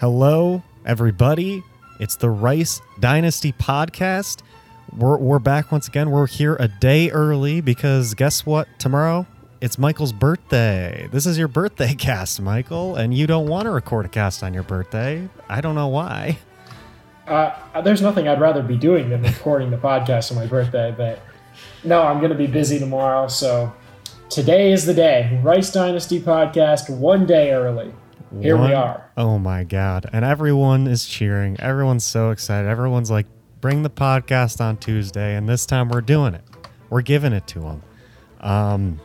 Hello, everybody. It's the Rice Dynasty podcast. We're, we're back once again. We're here a day early because guess what? Tomorrow, it's Michael's birthday. This is your birthday cast, Michael, and you don't want to record a cast on your birthday. I don't know why. Uh, there's nothing I'd rather be doing than recording the podcast on my birthday, but no, I'm going to be busy tomorrow. So today is the day. Rice Dynasty podcast, one day early. Here One- we are. Oh my god. And everyone is cheering. Everyone's so excited. Everyone's like, bring the podcast on Tuesday. And this time we're doing it. We're giving it to them. Um,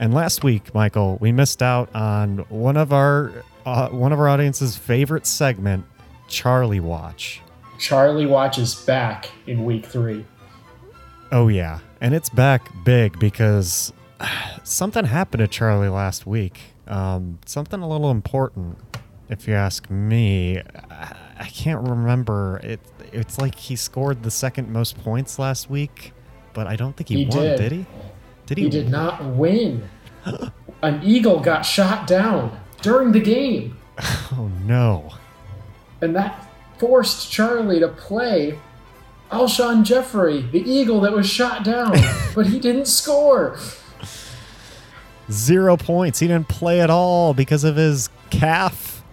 and last week, Michael, we missed out on one of our uh, one of our audience's favorite segment, Charlie Watch. Charlie watches back in week three. Oh yeah, and it's back big because something happened to Charlie last week. Um, something a little important, if you ask me. I, I can't remember. It. It's like he scored the second most points last week, but I don't think he, He won. did. Did he? Did he? He did not win. An eagle got shot down during the game, Oh no. and that forced Charlie to play Alshon Jeffery, the eagle that was shot down, but he didn't score. Zero points. He didn't play at all because of his calf.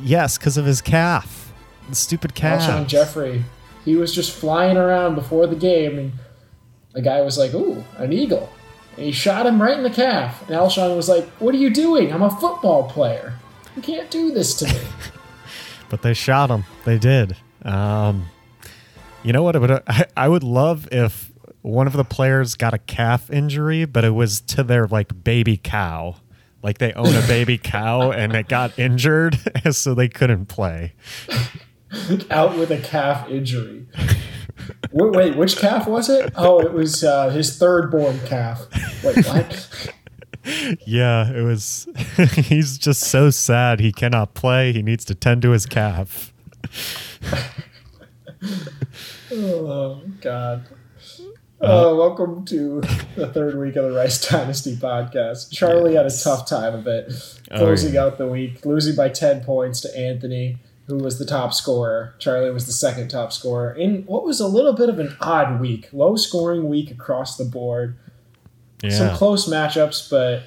Yes, because of his calf. The stupid calf. Alshon Jeffery, he was just flying around before the game, and the guy was like, "Ooh, an eagle!" And he shot him right in the calf. And Alshon was like, "What are you doing? I'm a football player. You can't do this to me." but they shot him. They did. Um, you know what? It would, I, I would love if one of the players got a calf injury, but it was to their like baby cow. Like they own a baby cow and it got injured, so they couldn't play. Out with a calf injury. Wait, wait, which calf was it? Oh, it was uh, his third-born calf. Wait, what? Yeah, it was. he's just so sad he cannot play. He needs to tend to his calf. Oh God. Oh, welcome to the third week of the Rice Dynasty podcast. Charlie had a tough time of it, closing yeah. out the week, losing by ten points to Anthony, who was the top scorer. Charlie was the second top scorer in what was a little bit of an odd week, low scoring week across the board. Some close matchups, but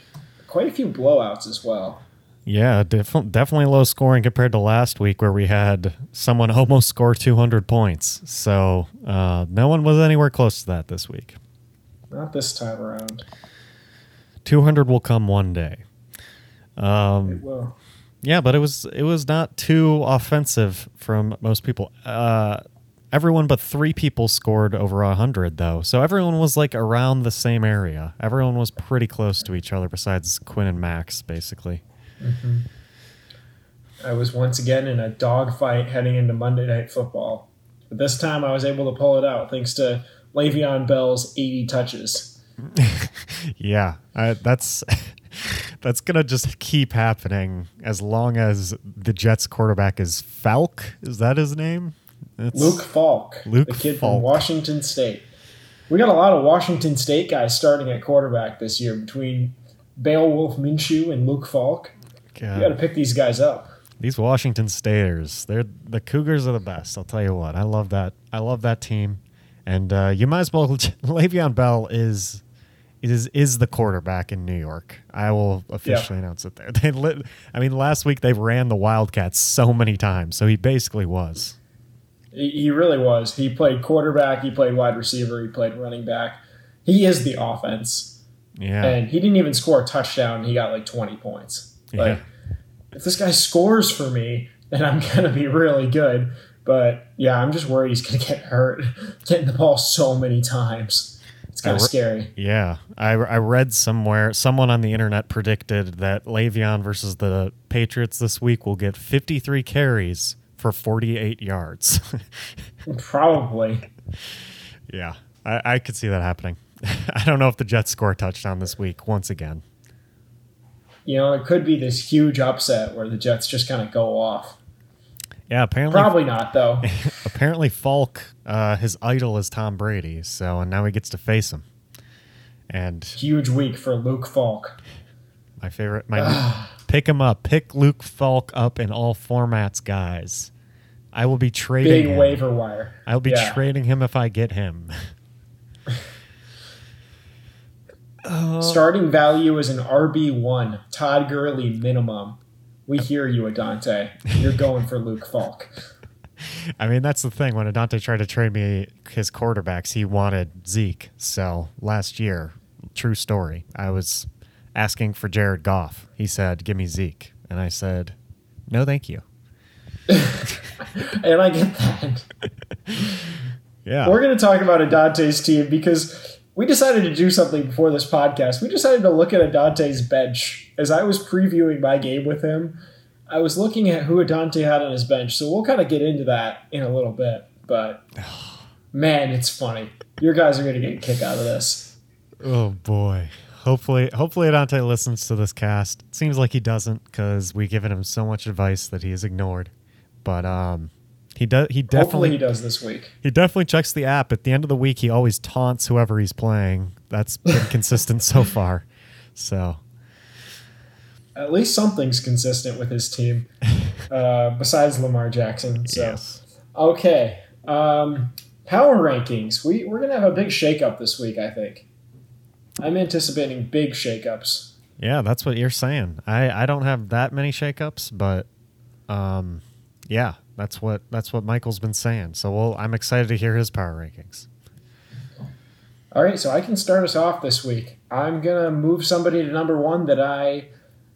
quite a few blowouts as well. yeah, def- definitely low scoring compared to last week where we had someone almost score 200 points. So uh, no one was anywhere close to that this week. Not this time around. 200 will come one day. Um, Well, yeah, but it was it was not too offensive from most people. Uh, everyone but three people scored over hundred though, so everyone was like around the same area. Everyone was pretty close to each other, besides Quinn and Max, basically. I was once again in a dogfight heading into Monday Night Football. But this time I was able to pull it out thanks to Le'Veon Bell's 80 touches. Yeah, I, that's that's gonna just keep happening as long as the Jets quarterback is Falk. Is that his name? It's- Luke Falk, Luke the kid Falk. from Washington State. We got a lot of Washington State guys starting at quarterback this year between Beowulf Minshew and Luke Falk. God. You got to pick these guys up. These Washington Staters, they're the Cougars are the best. I'll tell you what. I love that. I love that team, and uh, you might as well. Le'Veon Bell is is is the quarterback in New York. I will officially announce it there. They lit, I mean, last week they ran the Wildcats so many times, so he basically was. He he really was. He played quarterback, he played wide receiver, he played running back. He is the offense. Yeah, and he didn't even score a touchdown. He got like 20 points. Like, if this guy scores for me, then I'm gonna be really good. But yeah, I'm just worried he's gonna get hurt, getting the ball so many times. It's kind I of re- scary. Yeah, I, I read somewhere someone on the internet predicted that Le'Veon versus the Patriots this week will get 53 carries for 48 yards. Probably. yeah, I, I could see that happening. I don't know if the Jets score a touchdown this week once again. you know, it could be this huge upset where the Jets just kind of go off. Yeah, apparently Probably not though. apparently Falk, uh, his idol is Tom Brady, so and now he gets to face him. And huge week for Luke Falk. my favorite, my pick him up, pick Luke Falk up in all formats, guys. I will be trading Big him. waiver wire. I will be Yeah. trading him if I get him. Starting value is an RB one. Todd Gurley minimum. We hear you, Adante. You're going for Luke Falk. I mean, that's the thing. When Adante tried to trade me his quarterbacks, he wanted Zeke. So last year, true story, I was asking for Jared Goff. He said, "Give me Zeke," and I said, "No, thank you." And I get that. Yeah, We're going to talk about Adante's team because we decided to do something before this podcast. We decided to look at Adante's bench. As I was previewing my game with him, I was looking at who Adante had on his bench. So we'll kind of get into that in a little bit. But man, it's funny. Your guys are going to get a kick out of this. Oh boy. Hopefully, hopefully Adante listens to this cast. Seems like he doesn't because we've given him so much advice that he has ignored. But um, he does. He Hopefully, definitely he does this week. He definitely checks the app. At the end of the week, he always taunts whoever he's playing. That's been consistent so far. So, At least something's consistent with his team, uh, besides Lamar Jackson. So. yes. Okay. Um, power rankings. We, we're going to have a big shakeup this week, I think. I'm anticipating big shakeups. Yeah, that's what you're saying. I, I don't have that many shakeups, but um, yeah, that's what that's what Michael's been saying. So we'll, I'm excited to hear his power rankings. All right, so I can start us off this week. I'm going to move somebody to number one that I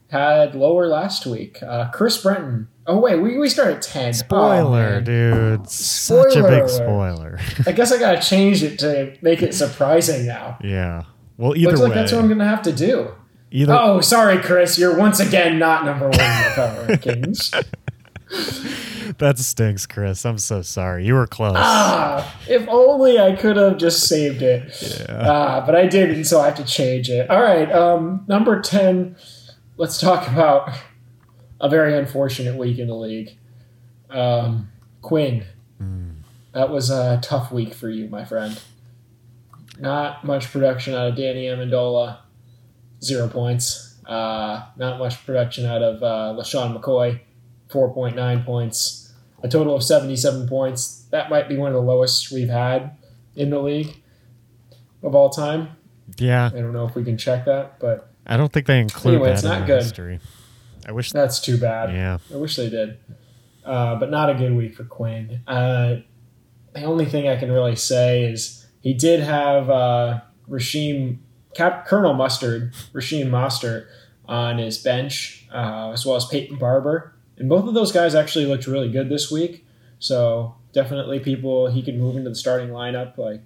had lower last week. Uh, Chris Brenton. Oh, wait, we, we start at 10. Oh, Spoiler, man. dude. Such a big spoiler. I guess I got to change it to make it surprising now. yeah. Well, either Looks way, like that's what I'm going to have to do. either Oh, sorry, Chris. You're once again not number one in the power rankings. that stinks, Chris. I'm so sorry. You were close. Ah, if only I could have just saved it. Yeah. Ah, but I didn't, so I have to change it. All right, um, number 10, let's talk about a very unfortunate week in the league. Um, Quinn, that was a tough week for you, my friend. Not much production out of Danny Amendola, zero points. Uh, not much production out of uh, LeSean McCoy, 4.9 points. A total of 77 points. That might be one of the lowest we've had in the league of all time. yeah. I don't know if we can check that, but I don't think they include Anyway, that it's not good. history. I wish. that's too bad. Yeah. I wish they did. Uh, but not a good week for Quinn. Uh, the only thing I can really say is he did have uh, Rasheem, Cap, Colonel Mustard, Rasheem Mostert on his bench, uh, as well as Peyton Barber. And both of those guys actually looked really good this week. So definitely people he could move into the starting lineup. Like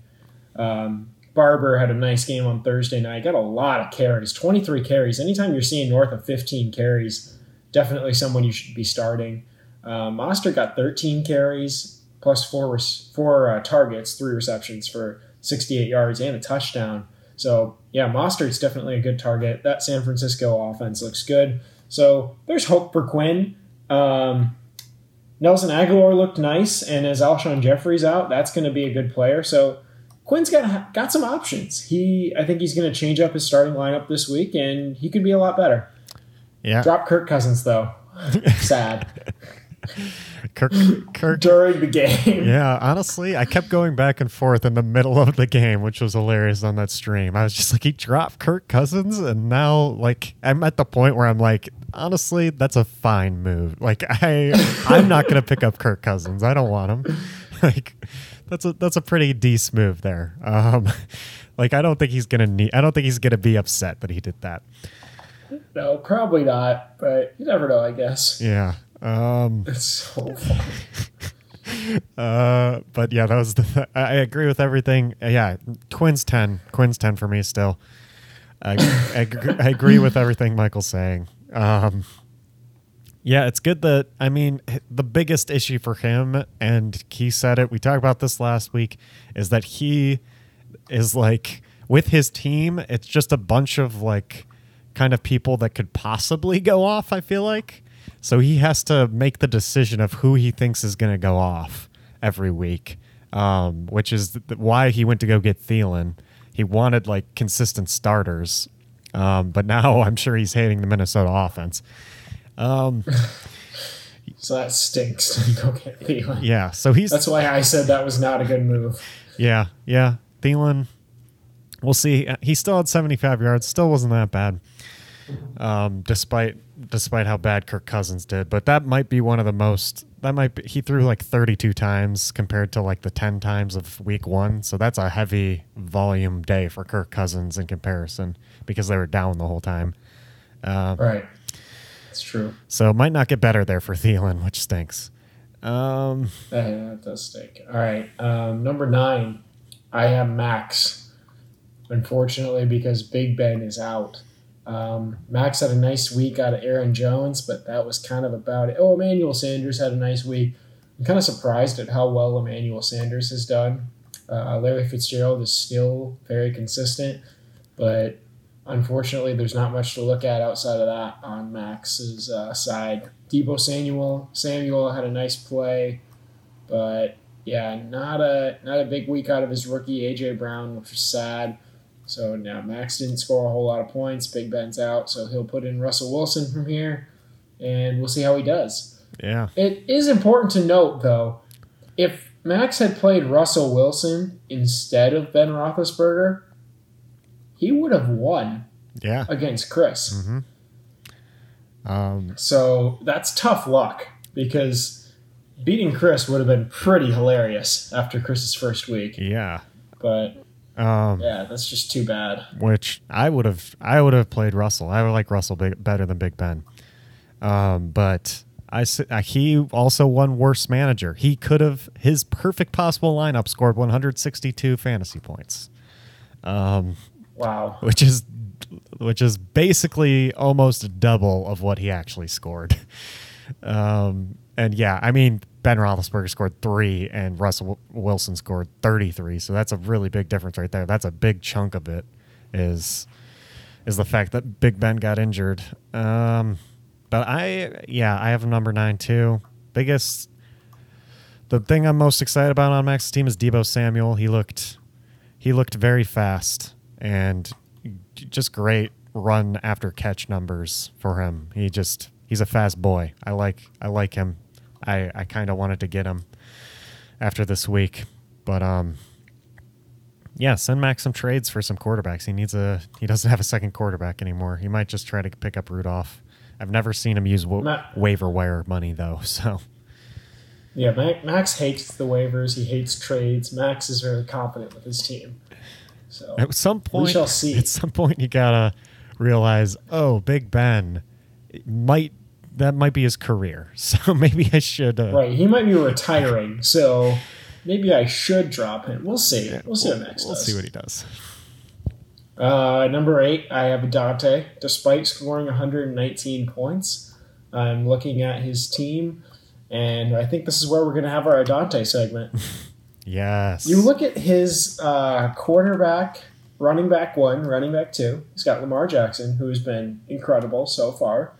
um, Barber had a nice game on Thursday night. Got a lot of carries, 23 carries. Anytime you're seeing north of 15 carries, definitely someone you should be starting. Uh, Mostert got 13 carries plus four four uh, targets, three receptions for 68 yards and a touchdown. So yeah, Mostert's definitely a good target. That San Francisco offense looks good. So there's hope for Quinn. Um, Nelson Agholor looked nice, and as Alshon Jeffery's out, that's going to be a good player. So Quinn's got got some options. He, I think he's going to change up his starting lineup this week, and he could be a lot better. Yeah. Drop Kirk Cousins though. Sad Kirk. Kirk. during the game. Yeah, honestly, I kept going back and forth in the middle of the game, which was hilarious on that stream. I was just like, he dropped Kirk Cousins, and now, like, I'm at the point where I'm like, honestly, that's a fine move. Like, I, I'm not gonna pick up Kirk Cousins. I don't want him. Like, that's a that's a pretty decent move there. Um, like, I don't think he's gonna need. I don't think he's gonna be upset that he did that. No, probably not, but you never know. I guess Yeah. Um, it's so funny. Uh, but yeah, that was the. Th- I agree with everything. Uh, yeah, Quinn's ten. Quinn's ten for me still. I, I, agree, I agree with everything Michael's saying. Um, yeah, it's good that I mean the biggest issue for him, and he said it. We talked about this last week. Is that he is like with his team? It's just a bunch of like kind of people that could possibly go off, I feel like. So he has to make the decision of who he thinks is going to go off every week, um, which is th- why he went to go get Thielen. He wanted like consistent starters, um, but now I'm sure he's hating the Minnesota offense. Um, so that stinks to go get Thielen. Yeah, so he's that's why I said that was not a good move. Yeah, yeah, Thielen. We'll see. He still had 75 yards. Still wasn't that bad, um, despite despite how bad Kirk Cousins did. But that might be one of the most. That might be. He threw like 32 times compared to like the 10 times of Week One. So that's a heavy volume day for Kirk Cousins in comparison because they were down the whole time. Um, right. That's true. So it might not get better there for Thielen, which stinks. Um, that does stink. All right. Um, number nine, I have Max. Unfortunately, because Big Ben is out. Um, Max had a nice week out of Aaron Jones, but that was kind of about it. Oh, Emmanuel Sanders had a nice week. I'm kind of surprised at how well Emmanuel Sanders has done. Uh, Larry Fitzgerald is still very consistent, but unfortunately, there's not much to look at outside of that on Max's uh, side. Deebo Samuel Samuel had a nice play, but yeah, not a not a big week out of his rookie AJ Brown, which is sad. So now Max didn't score a whole lot of points. Big Ben's out, so he'll put in Russell Wilson from here, and we'll see how he does. Yeah. It is important to note though, if Max had played Russell Wilson instead of Ben Roethlisberger, he would have won. Yeah. Against Chris. Mm-hmm. Um, so that's tough luck because beating Chris would have been pretty hilarious after Chris's first week. Yeah. But um, yeah, that's just too bad. Which I would have, I would have played Russell. I would like Russell big, better than Big Ben. Um, but I uh, he also won worst manager. He could have his perfect possible lineup scored 162 fantasy points. Um, wow, which is which is basically almost double of what he actually scored. Um, and yeah, I mean Ben Roethlisberger scored three, and Russell Wilson scored thirty-three. So that's a really big difference right there. That's a big chunk of it. Is is the fact that Big Ben got injured. Um, but I, yeah, I have number nine too. Biggest, the thing I'm most excited about on Max's team is Deebo Samuel. He looked, he looked very fast and just great run after catch numbers for him. He just he's a fast boy. I like I like him. I I kind of wanted to get him after this week, but um yeah, send Max some trades for some quarterbacks. He needs a he doesn't have a second quarterback anymore. He might just try to pick up Rudolph. I've never seen him use wa- waiver wire money though, so yeah, Max hates the waivers. He hates trades. Max is very confident with his team. So at some point, we shall see. At some point, you gotta realize, oh, Big Ben might that might be his career. So maybe I should. Uh, right, he might be retiring. So maybe I should drop him. We'll see. Yeah, we'll see we'll, what next. We'll does. see what he does. Uh, number eight, I have Dante. Despite scoring 119 points, I'm looking at his team, and I think this is where we're going to have our Dante segment. Yes. You look at his uh, quarterback, running back one, running back two. He's got Lamar Jackson, who's been incredible so far.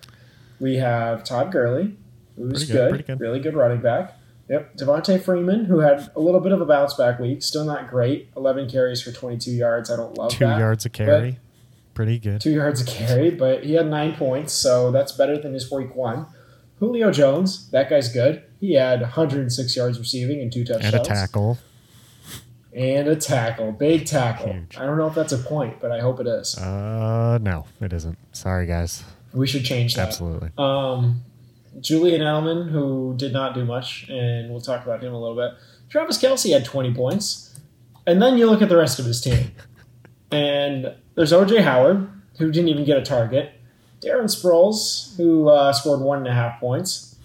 We have Todd Gurley, who's good, good, good, really good running back. Yep, Devonta Freeman, who had a little bit of a bounce back week, still not great. Eleven carries for twenty-two yards. I don't love two that. yards a carry, pretty good. Two yards a carry, but he had nine points, so that's better than his week one. Julio Jones, that guy's good. He had 106 yards receiving and two touchdowns. And a tackle. And a tackle. Big tackle. Huge. I don't know if that's a point, but I hope it is. Uh, no, it isn't. Sorry, guys. We should change that. Absolutely. Um, Julian Edelman, who did not do much, and we'll talk about him a little bit. Travis Kelce had 20 points. And then you look at the rest of his team. and there's OJ Howard, who didn't even get a target. Darren Sproles, who uh, scored one and a half points.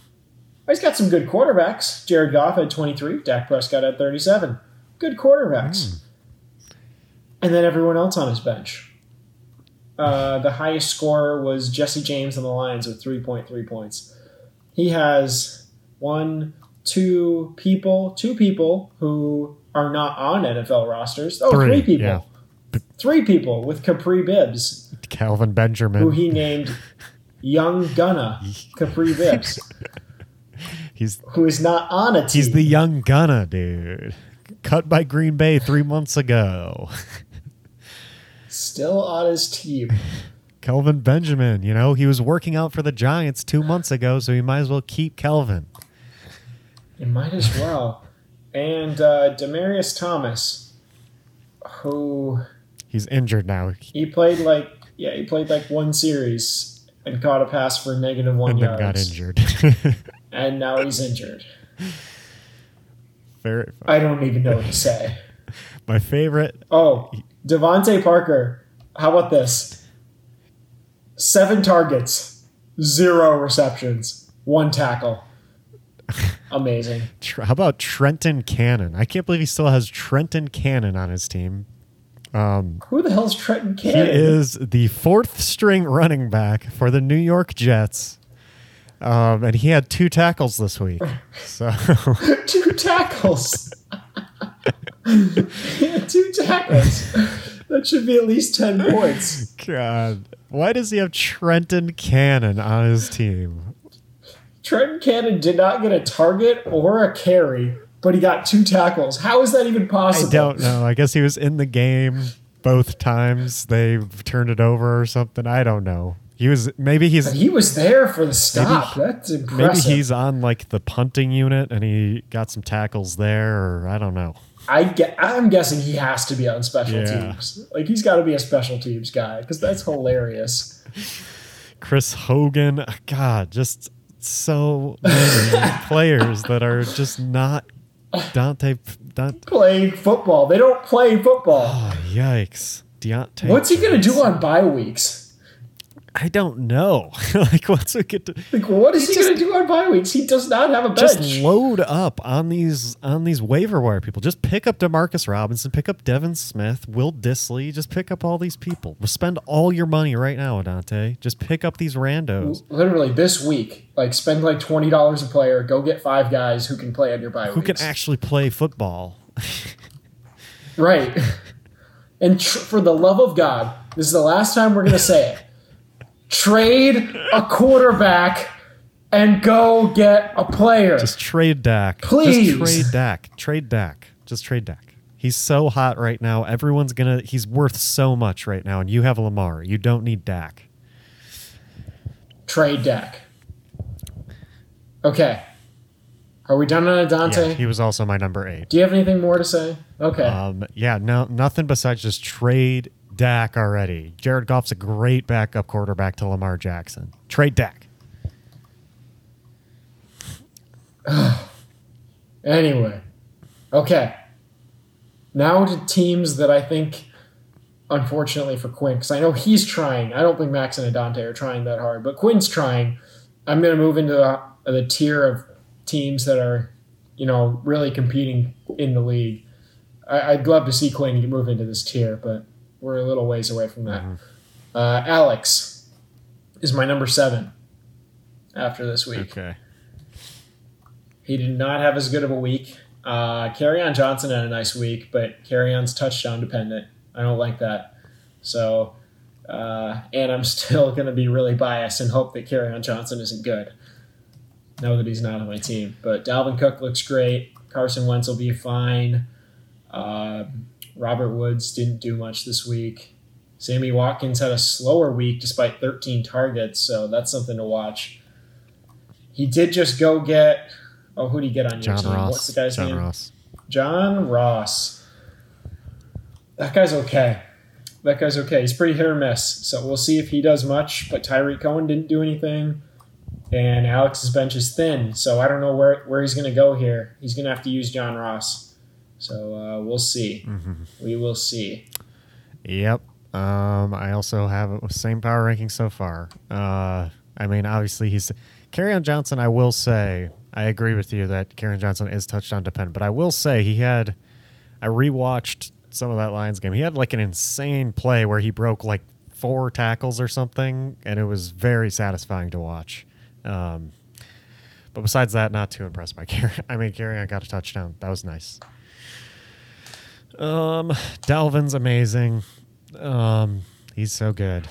He's got some good quarterbacks. Jared Goff had 23. Dak Prescott had 37. Good quarterbacks. Mm. And then everyone else on his bench. Uh, the highest scorer was Jesse James on the Lions with 3.3 points. He has one, two people, two people who are not on NFL rosters. Oh, three, three people. Yeah. Three people with Kapri Bibbs Kelvin Benjamin. who he named Young Gunna Kapri Bibbs, he's who is not on a team. he's the young Gunna dude. Cut by Green Bay three months ago. still on his team. Kelvin Benjamin, you know, he was working out for the Giants two months ago, so he might as well keep Kelvin. You might as well. And uh, Demaryius Thomas, who He's injured now. he played like yeah he played like one series and caught a pass for negative one And yards, got injured. and now he's injured. Very I don't even know what to say. my favorite Oh, DeVante Parker. How about this? Seven targets, zero receptions, one tackle. Amazing. How about Trenton Cannon? I can't believe he still has Trenton Cannon on his team. Um, Who the hell's Trenton Cannon? he is the fourth string running back for the New York Jets. Um, and he had two tackles this week. So two tackles. Two tackles. That should be at least ten points. God, why does he have Trenton Cannon on his team? Trenton Cannon did not get a target or a carry, but he got two tackles. How is that even possible? I don't know. I guess he was in the game both times. They turned it over or something. I don't know. He was maybe he's He was there for the stop. That's impressive. maybe he's on like the punting unit and he got some tackles there or I don't know. I get, I'm guessing he has to be on special Yeah. teams. Like he's got to be a special teams guy because that's hilarious. Chris Hogan, God, just so many players that are just not Dante. Dante Playing football, they don't play football. oh, yikes. Deontay. What's he gonna do on bye weeks? I don't know. like, once we get to Like, what is he, just- gonna do on bye weeks? He does not have a bench. just load up on these on these waiver wire people. Just pick up Demarcus Robinson, pick up Devin Smith, Will Dissly. Just pick up all these people. Spend all your money right now, Adante. Just pick up these randos. Literally this week, like spend like twenty dollars a player. Go get five guys who can play on your bye weeks. Who can actually play football? right. And tr- for the love of God, this is the last time we're gonna say it. Trade a quarterback and go get a player. Just trade Dak. Please. Just trade Dak. Trade Dak. Just trade Dak. He's so hot right now. Everyone's gonna. He's worth so much right now, and you have Lamar. You don't need Dak. Trade Dak. Okay. Are we done on Dante? Yeah, he was also my number eight. Do you have anything more to say? Okay. Um, yeah, no, nothing besides just trade Dak already. Jared Goff's a great backup quarterback to Lamar Jackson. Trade Dak. Anyway, okay. Now to teams that I think, unfortunately for Quinn, because I know he's trying. I don't think Max and Adante are trying that hard, but Quinn's trying. I'm going to move into the, the tier of teams that are, you know, really competing in the league. I, I'd love to see Quinn move into this tier, but we're a little ways away from that. Uh, Alex is my number seven after this week. Okay. He did not have as good of a week. Uh, on Johnson had a nice week, but On's touchdown dependent. I don't like that. So, uh, and I'm still going to be really biased and hope that on Johnson isn't good. Know that he's not on my team. But Dalvin Cook looks great. Carson Wentz will be fine. Uh, Robert Woods didn't do much this week. Sammy Watkins had a slower week despite 13 targets, so that's something to watch. He did just go get. Oh, who did he get on your John team? Ross. What's the guy's John name? Ross. John Ross. That guy's okay. That guy's okay. He's pretty hit or miss. So we'll see if he does much. But Tarik Cohen didn't do anything. And Alex's bench is thin. So I don't know where, where he's going to go here. He's going to have to use John Ross. So uh, we'll see. We will see. Yep. Um, I also have the same power ranking so far. Uh, I mean, obviously he's on Johnson. I will say I agree with you that Kerryon Johnson is touchdown dependent, but I will say he had. I rewatched some of that Lions game. He had like an insane play where he broke like four tackles or something, and it was very satisfying to watch. Um, but besides that, not too impressed by Kerryon. I mean, Kerryon got a touchdown. That was nice. Um, Dalvin's amazing. Um, he's so good.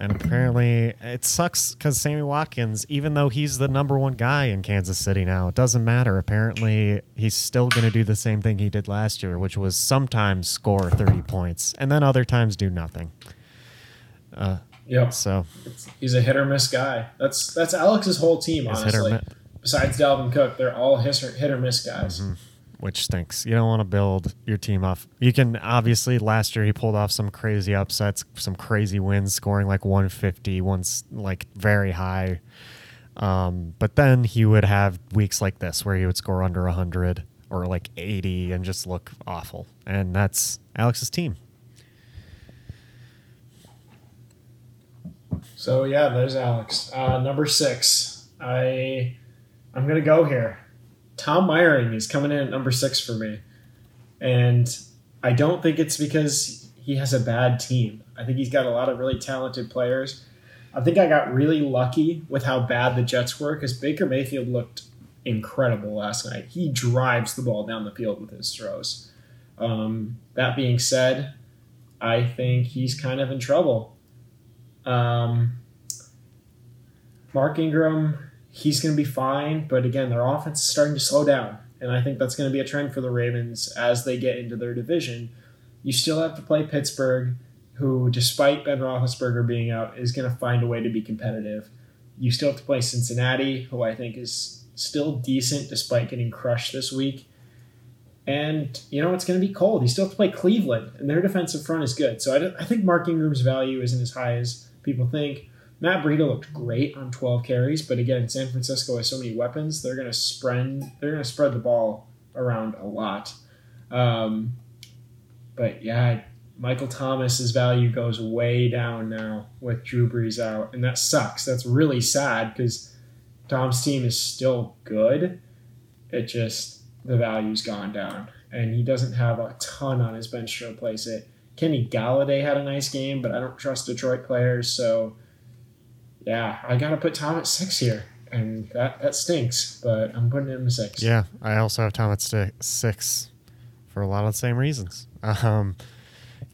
And apparently, it sucks because Sammy Watkins, even though he's the number one guy in Kansas City now, it doesn't matter. Apparently, he's still going to do the same thing he did last year, which was sometimes score 30 points and then other times do nothing. Uh, Yep. so, He's a hit or miss guy. That's that's Alex's whole team, It's hit or honestly. miss. Besides Dalvin Cook, they're all hit or, hit or miss guys. Mm-hmm. Which stinks. You don't want to build your team off. You can obviously last year he pulled off some crazy upsets, some crazy wins, scoring like 150, once like very high. Um, but then he would have weeks like this where he would score under 100 or like 80 and just look awful. And that's Alex's team. So yeah, there's Alex. Uh, number six. I I'm gonna go here. Tom Myring is coming in at number six for me, and I don't think it's because he has a bad team. I think he's got a lot of really talented players. I think I got really lucky with how bad the Jets were because Baker Mayfield looked incredible last night. He drives the ball down the field with his throws. Um, that being said, I think he's kind of in trouble. Um, Mark Ingram, he's going to be fine, but again, their offense is starting to slow down, and I think that's going to be a trend for the Ravens as they get into their division. You still have to play Pittsburgh, who, despite Ben Roethlisberger being out, is going to find a way to be competitive. You still have to play Cincinnati, who I think is still decent despite getting crushed this week. And you know it's going to be cold. You still have to play Cleveland, and their defensive front is good. So I, I think Mark Ingram's value isn't as high as people think. Matt Breida looked great on 12 carries, but again, San Francisco has so many weapons. They're going to spread. They're going to spread the ball around a lot. Um, but yeah, Michael Thomas's value goes way down now with Drew Brees out, and that sucks. That's really sad because Tom's team is still good. It just the value's gone down, and he doesn't have a ton on his bench to replace it. Kenny Golladay had a nice game, but I don't trust Detroit players, so yeah, I gotta put Tom at six here, and that that stinks. But I'm putting him at six. Yeah, I also have Tom at sti- six for a lot of the same reasons. Um,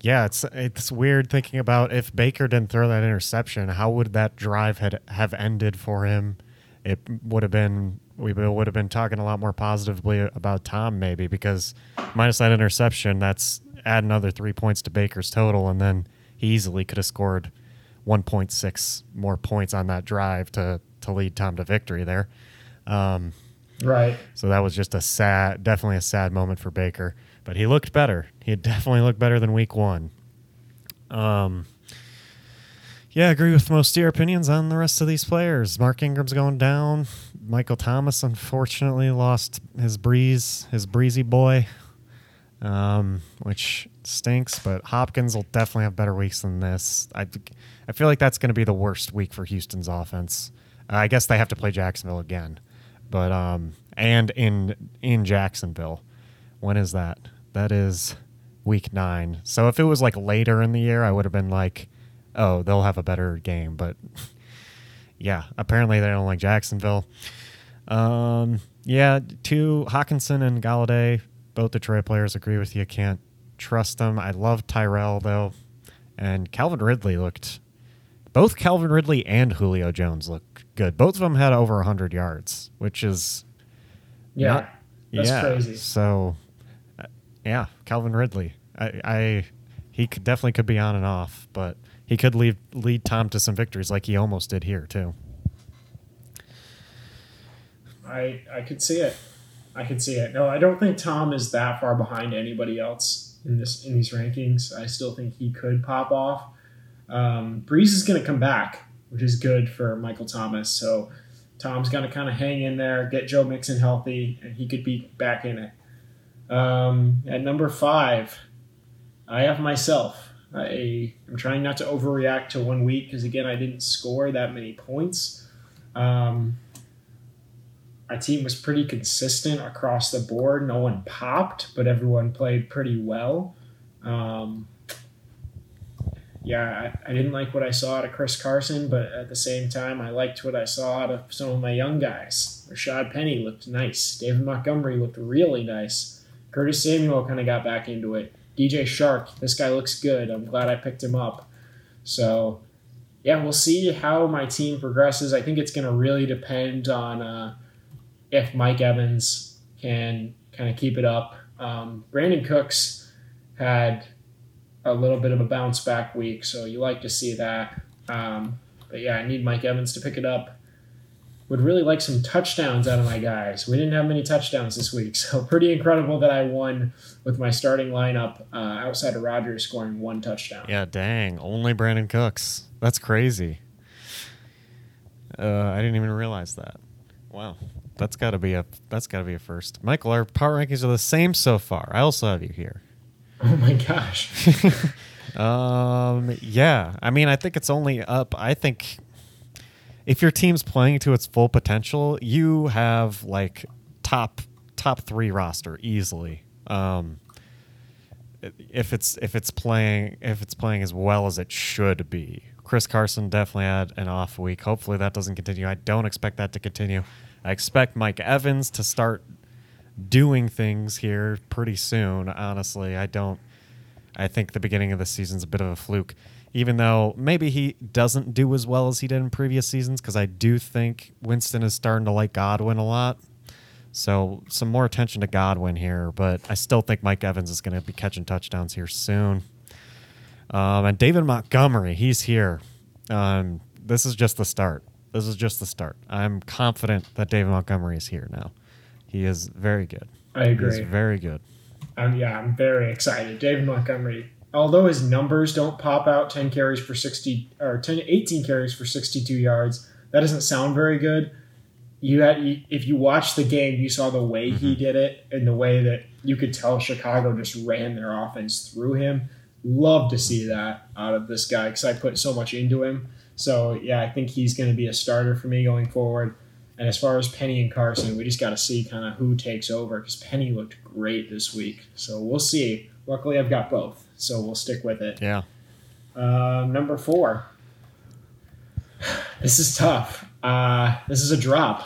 yeah, it's it's weird thinking about if Baker didn't throw that interception, how would that drive had have ended for him? It would have been we would have been talking a lot more positively about Tom maybe because minus that interception, that's add another three points to Baker's total, and then he easily could have scored 1.6 more points on that drive to to lead Tom to victory there. Um, Right. so that was just a sad, definitely a sad moment for Baker. But he looked better. He definitely looked better than week one. Um, yeah, I agree with most of your opinions on the rest of these players. Mark Ingram's going down. Michael Thomas unfortunately lost his breeze, his breezy boy, um, which stinks. But Hopkins will definitely have better weeks than this. I, I feel like that's going to be the worst week for Houston's offense. Uh, I guess they have to play Jacksonville again, but um, and in in Jacksonville. When is that? That is week nine. So if it was like later in the year, I would have been like, oh, they'll have a better game. But yeah, apparently they don't like Jacksonville. Um, yeah, two Hockenson and Golladay, both Detroit players, agree with you. Can't trust them. I love Tyrell though, and Calvin Ridley looked. Both Calvin Ridley and Julio Jones look good. Both of them had over 100 yards, which is Yeah. Not- That's yeah. crazy. So, uh, yeah, Calvin Ridley. I, I he could definitely could be on and off, but he could lead lead Tom to some victories like he almost did here too. I I could see it. I could see it. No, I don't think Tom is that far behind anybody else in this in these rankings. I still think he could pop off. Um, Brees is going to come back, which is good for Michael Thomas. So Tom's going to kind of hang in there, get Joe Mixon healthy, and he could be back in it. Um, at number five, I have myself. I am trying not to overreact to one week because again, I didn't score that many points. Um, our team was pretty consistent across the board. No one popped, but everyone played pretty well. Um, yeah, I, I didn't like what I saw out of Chris Carson, but at the same time, I liked what I saw out of some of my young guys. Rashaad Penny looked nice. David Montgomery looked really nice. Curtis Samuel kind of got back into it. DJ Chark, this guy looks good. I'm glad I picked him up. So, yeah, we'll see how my team progresses. I think it's going to really depend on uh, if Mike Evans can kind of keep it up. Um, Brandin Cooks had a little bit of a bounce back week, so you like to see that. Um, but yeah, I need Mike Evans to pick it up. Would really like some touchdowns out of my guys. We didn't have many touchdowns this week, so pretty incredible that I won with my starting lineup uh, outside of Rodgers scoring one touchdown. Yeah, dang. Only Brandin Cooks. That's crazy. Uh, I didn't even realize that. Wow. That's got to be a that's got to be a first. Michael, our power rankings are the same so far. I also have you here. Oh my gosh. um, yeah. I mean, I think it's only up. I think if your team's playing to its full potential, you have like top top three roster easily. Um, if it's if it's playing if it's playing as well as it should be. Chris Carson definitely had an off week. Hopefully that doesn't continue. I don't expect that to continue. I expect Mike Evans to start doing things here pretty soon. Honestly, I don't. I think the beginning of the season's a bit of a fluke, even though maybe he doesn't do as well as he did in previous seasons. Because I do think Winston is starting to like Godwin a lot. So some more attention to Godwin here, but I still think Mike Evans is going to be catching touchdowns here soon. Um, and David Montgomery, he's here. Um, this is just the start. This is just the start. I'm confident that David Montgomery is here now. He is very good. I agree. He's very good. Um, yeah, I'm very excited. David Montgomery, although his numbers don't pop out 10 carries for 60 or 10, 18 carries for 62 yards, that doesn't sound very good. You had if you watched the game, you saw the way mm-hmm. he did it and the way that you could tell Chicago just ran their offense through him. Love to see that out of this guy because I put so much into him. So yeah, I think he's going to be a starter for me going forward. And as far as Penny and Carson, we just got to see kind of who takes over because Penny looked great this week. So we'll see. Luckily, I've got both, so we'll stick with it. Yeah. Um, number four. This is tough. Uh, this is a drop.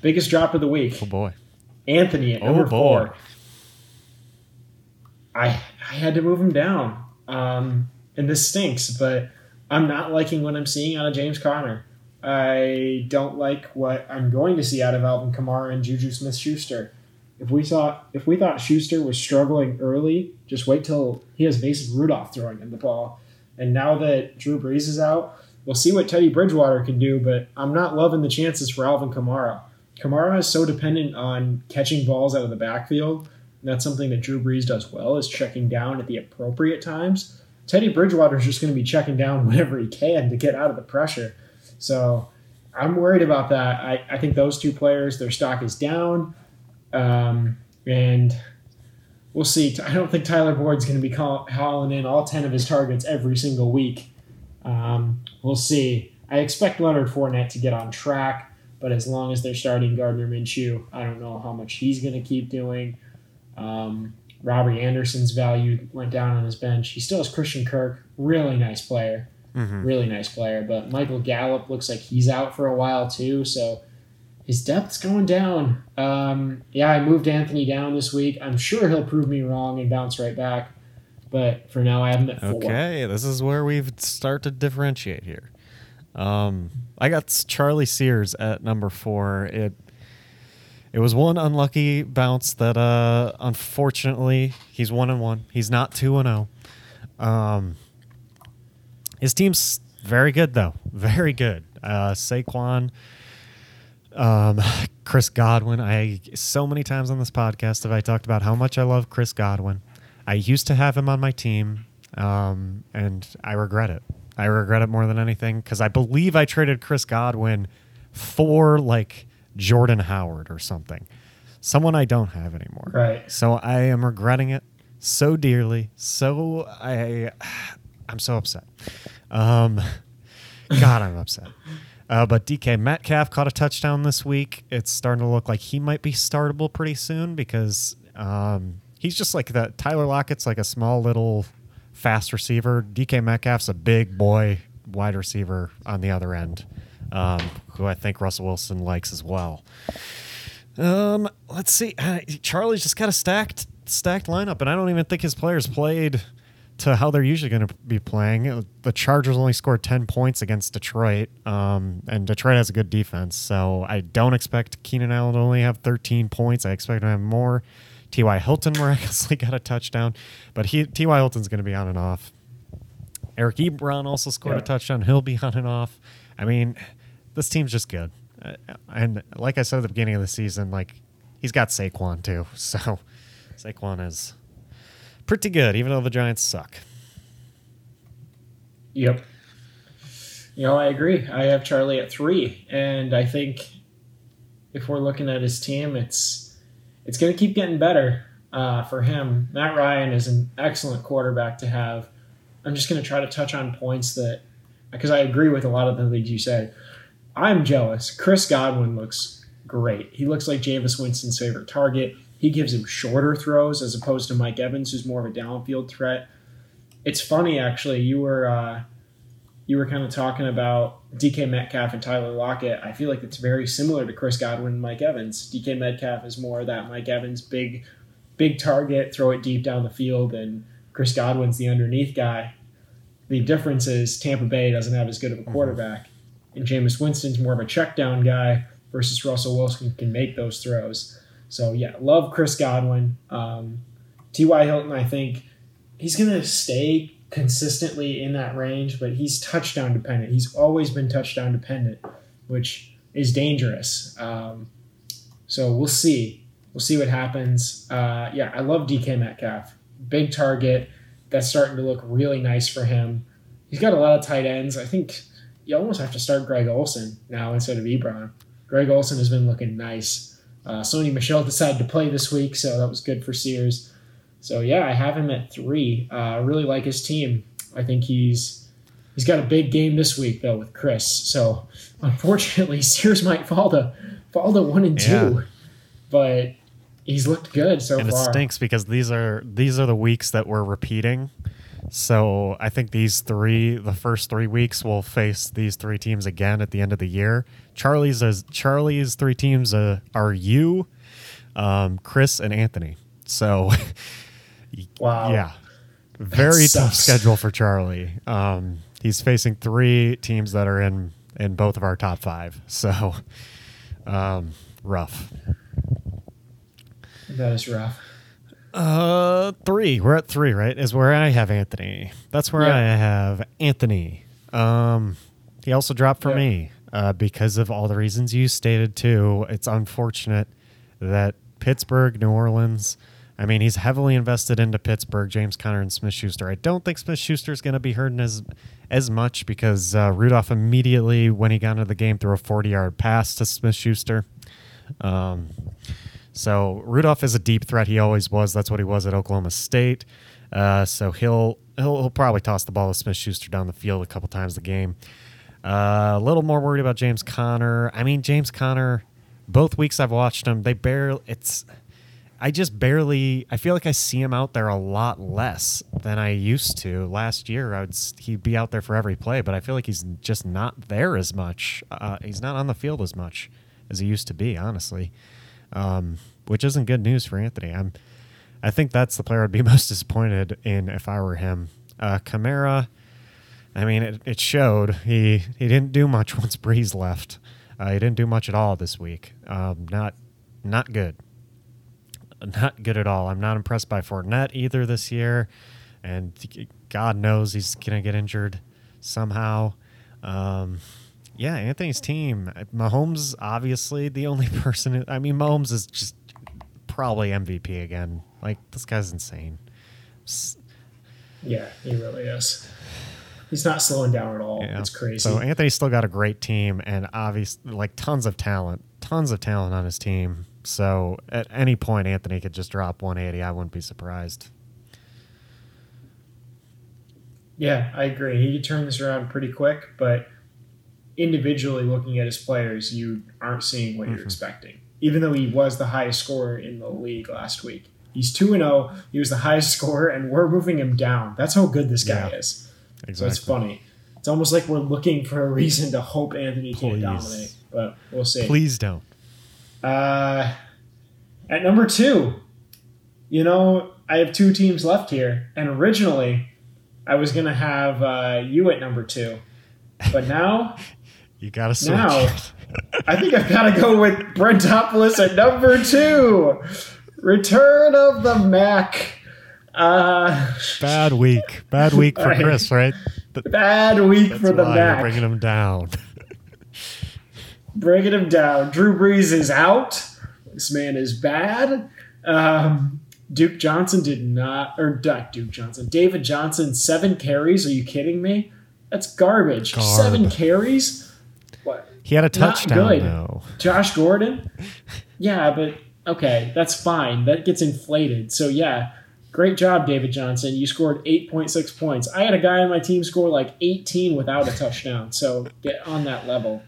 Biggest drop of the week. Oh boy. Anthony at number oh four. I I had to move him down. Um, and this stinks, but I'm not liking what I'm seeing out of James Conner. I don't like what I'm going to see out of Alvin Kamara and Juju Smith Schuster. If we thought if we thought Schuster was struggling early, just wait till he has Mason Rudolph throwing him the ball. And now that Drew Brees is out, we'll see what Teddy Bridgewater can do, but I'm not loving the chances for Alvin Kamara. Kamara is so dependent on catching balls out of the backfield. And that's something that Drew Brees does well is checking down at the appropriate times. Teddy Bridgewater is just going to be checking down whenever he can to get out of the pressure. So I'm worried about that. I, I think those two players, their stock is down. Um, and we'll see. I don't think Tyler Boyd's going to be call, hauling in all 10 of his targets every single week. Um, we'll see. I expect Leonard Fournette to get on track, but as long as they're starting Gardner Minshew, I don't know how much he's going to keep doing. Um, Robbie Anderson's value went down on his bench. He still has Christian Kirk, really nice player, mm-hmm. really nice player. But Michael Gallup looks like he's out for a while too, so his depth's going down. Um, yeah, I moved Anthony down this week. I'm sure he'll prove me wrong and bounce right back. But for now, I have him at four. Okay, this is where we start to differentiate here. Um, I got Charlie Sears at number four. It it was one unlucky bounce that, uh, unfortunately, he's one and one. He's not two and zero. Oh. Um, his team's very good though, very good. Uh, Saquon, um, Chris Godwin. I so many times on this podcast have I talked about how much I love Chris Godwin. I used to have him on my team, um, and I regret it. I regret it more than anything because I believe I traded Chris Godwin for like Jordan Howard or something. Someone I don't have anymore. Right. So I am regretting it so dearly. So I I'm so upset. Um God, I'm upset. Uh, but DK Metcalf caught a touchdown this week. It's starting to look like he might be startable pretty soon because um, he's just like the Tyler Lockett's like a small little fast receiver. DK Metcalf's a big boy wide receiver on the other end um, who I think Russell Wilson likes as well. Um, let's see. Uh, Charlie's just got a stacked stacked lineup, and I don't even think his players played to how they're usually going to be playing. The Chargers only scored 10 points against Detroit, um, and Detroit has a good defense. So I don't expect Keenan Allen to only have 13 points. I expect him to have more. T.Y. Hilton miraculously got a touchdown, but he T.Y. Hilton's going to be on and off. Eric Ebron also scored yeah. a touchdown. He'll be on and off. I mean, this team's just good. Uh, and like I said at the beginning of the season, like he's got Saquon too. So Saquon is pretty good, even though the Giants suck. Yep. You know, I agree. I have Charlie at three, and I think if we're looking at his team, it's it's going to keep getting better uh, for him. Matt Ryan is an excellent quarterback to have. I'm just going to try to touch on points that because I agree with a lot of the things you said. I'm jealous. Chris Godwin looks great. He looks like Jameis Winston's favorite target. He gives him shorter throws as opposed to Mike Evans, who's more of a downfield threat. It's funny actually. You were uh, you were kind of talking about DK Metcalf and Tyler Lockett. I feel like it's very similar to Chris Godwin and Mike Evans. DK Metcalf is more that Mike Evans big big target, throw it deep down the field, and Chris Godwin's the underneath guy. The difference is Tampa Bay doesn't have as good of a mm-hmm. quarterback, and Jameis Winston's more of a check down guy versus Russell Wilson can make those throws. So yeah, love Chris Godwin. Um, T.Y. Hilton, I think he's going to stay consistently in that range, but he's touchdown dependent. He's always been touchdown dependent, which is dangerous. Um, so we'll see. We'll see what happens. Uh, yeah, I love DK Metcalf. Big target. That's starting to look really nice for him. He's got a lot of tight ends. I think you almost have to start Greg Olsen now instead of Ebron. Greg Olsen has been looking nice. Uh, Sony Michel decided to play this week, so that was good for Sears. So yeah, I have him at three. Uh, I really like his team. I think he's he's got a big game this week though with Chris. So unfortunately, Sears might fall to fall to one and yeah. two, but he's looked good so and far. And it stinks because these are these are the weeks that we're repeating. So I think these three, the first three weeks, will face these three teams again at the end of the year. Charlie's as Charlie's three teams uh, are you, um, Chris, and Anthony. So, wow, yeah, very tough schedule for Charlie. Um, he's facing three teams that are in in both of our top five. So, um, rough. That is rough. Uh, three. We're at three, right? Is where I have Anthony. That's where yeah. I have Anthony. Um, he also dropped for yeah. me uh, because of all the reasons you stated too. It's unfortunate that Pittsburgh, New Orleans. I mean, he's heavily invested into Pittsburgh, James Conner and Smith Schuster. I don't think Smith Schuster is going to be hurting as as much because uh, Rudolph immediately, when he got into the game, threw a 40 yard pass to Smith Schuster. Um, so Rudolph is a deep threat. He always was. That's what he was at Oklahoma State. Uh, so he'll, he'll he'll probably toss the ball to Smith Schuster down the field a couple times a game. Uh, a little more worried about James Conner. I mean, James Conner. Both weeks I've watched him, they barely. It's. I just barely. I feel like I see him out there a lot less than I used to. Last year, I would he'd be out there for every play, but I feel like he's just not there as much. Uh, he's not on the field as much as he used to be. Honestly, um, which isn't good news for Anthony. I'm, I think that's the player I'd be most disappointed in if I were him. Uh, Kamara, I mean, it, it showed. He he didn't do much once Brees left. Uh, he didn't do much at all this week. Um, not not good. Not good at all. I'm not impressed by Fournette either this year, and God knows he's gonna get injured somehow. Um, yeah, Anthony's team. Mahomes, obviously, the only person. Who, I mean, Mahomes is just probably MVP again. Like this guy's insane. Yeah, he really is. He's not slowing down at all. Yeah. It's crazy. So Anthony's still got a great team and obviously like tons of talent, tons of talent on his team. So at any point, Anthony could just drop 180. I wouldn't be surprised. Yeah, I agree. He could turn this around pretty quick, but individually looking at his players, you aren't seeing what mm-hmm. you're expecting. Even though he was the highest scorer in the league last week, he's two and zero. Oh. He was the highest scorer, and we're moving him down. That's how good this guy yeah, is. Exactly. So it's funny. It's almost like we're looking for a reason to hope Anthony Please. can't dominate, but we'll see. Please don't. Uh, at number two, you know, I have two teams left here, and originally I was gonna have uh, you at number two, but now You got to switch. Now- I think I've got to go with Brentopoulos at number two. Return of the Mac. Uh, Bad week. Bad week for right. Chris, right? Th- bad week for the Mac. bringing him down. bringing him down. Drew Brees is out. This man is bad. Um, Duke Johnson did not, or not Duke Johnson. David Johnson, seven carries. Are you kidding me? That's garbage. Garb. Seven carries. What? He had a Not touchdown good. though. Josh Gordon? Yeah, but okay, that's fine. That gets inflated. So yeah, great job, David Johnson. You scored 8.6 points. I had a guy on my team score like 18 without a touchdown. So get on that level.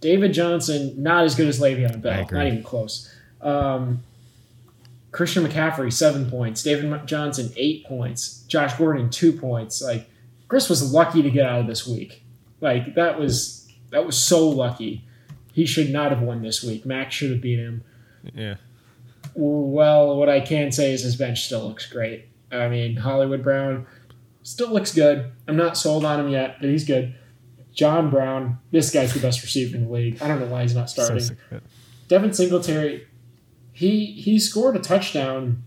David Johnson, not as good as Le'Veon Bell. Not even close. Um, Christian McCaffrey, seven points. David Johnson, eight points. Josh Gordon, two points. Like Chris was lucky to get out of this week. Like that was that was so lucky. He should not have won this week. Max should have beat him. Yeah. Well, what I can say is his bench still looks great. I mean, Hollywood Brown still looks good. I'm not sold on him yet, but he's good. John Brown, this guy's the best receiver in the league. I don't know why he's not starting. it. Devin Singletary, he he scored a touchdown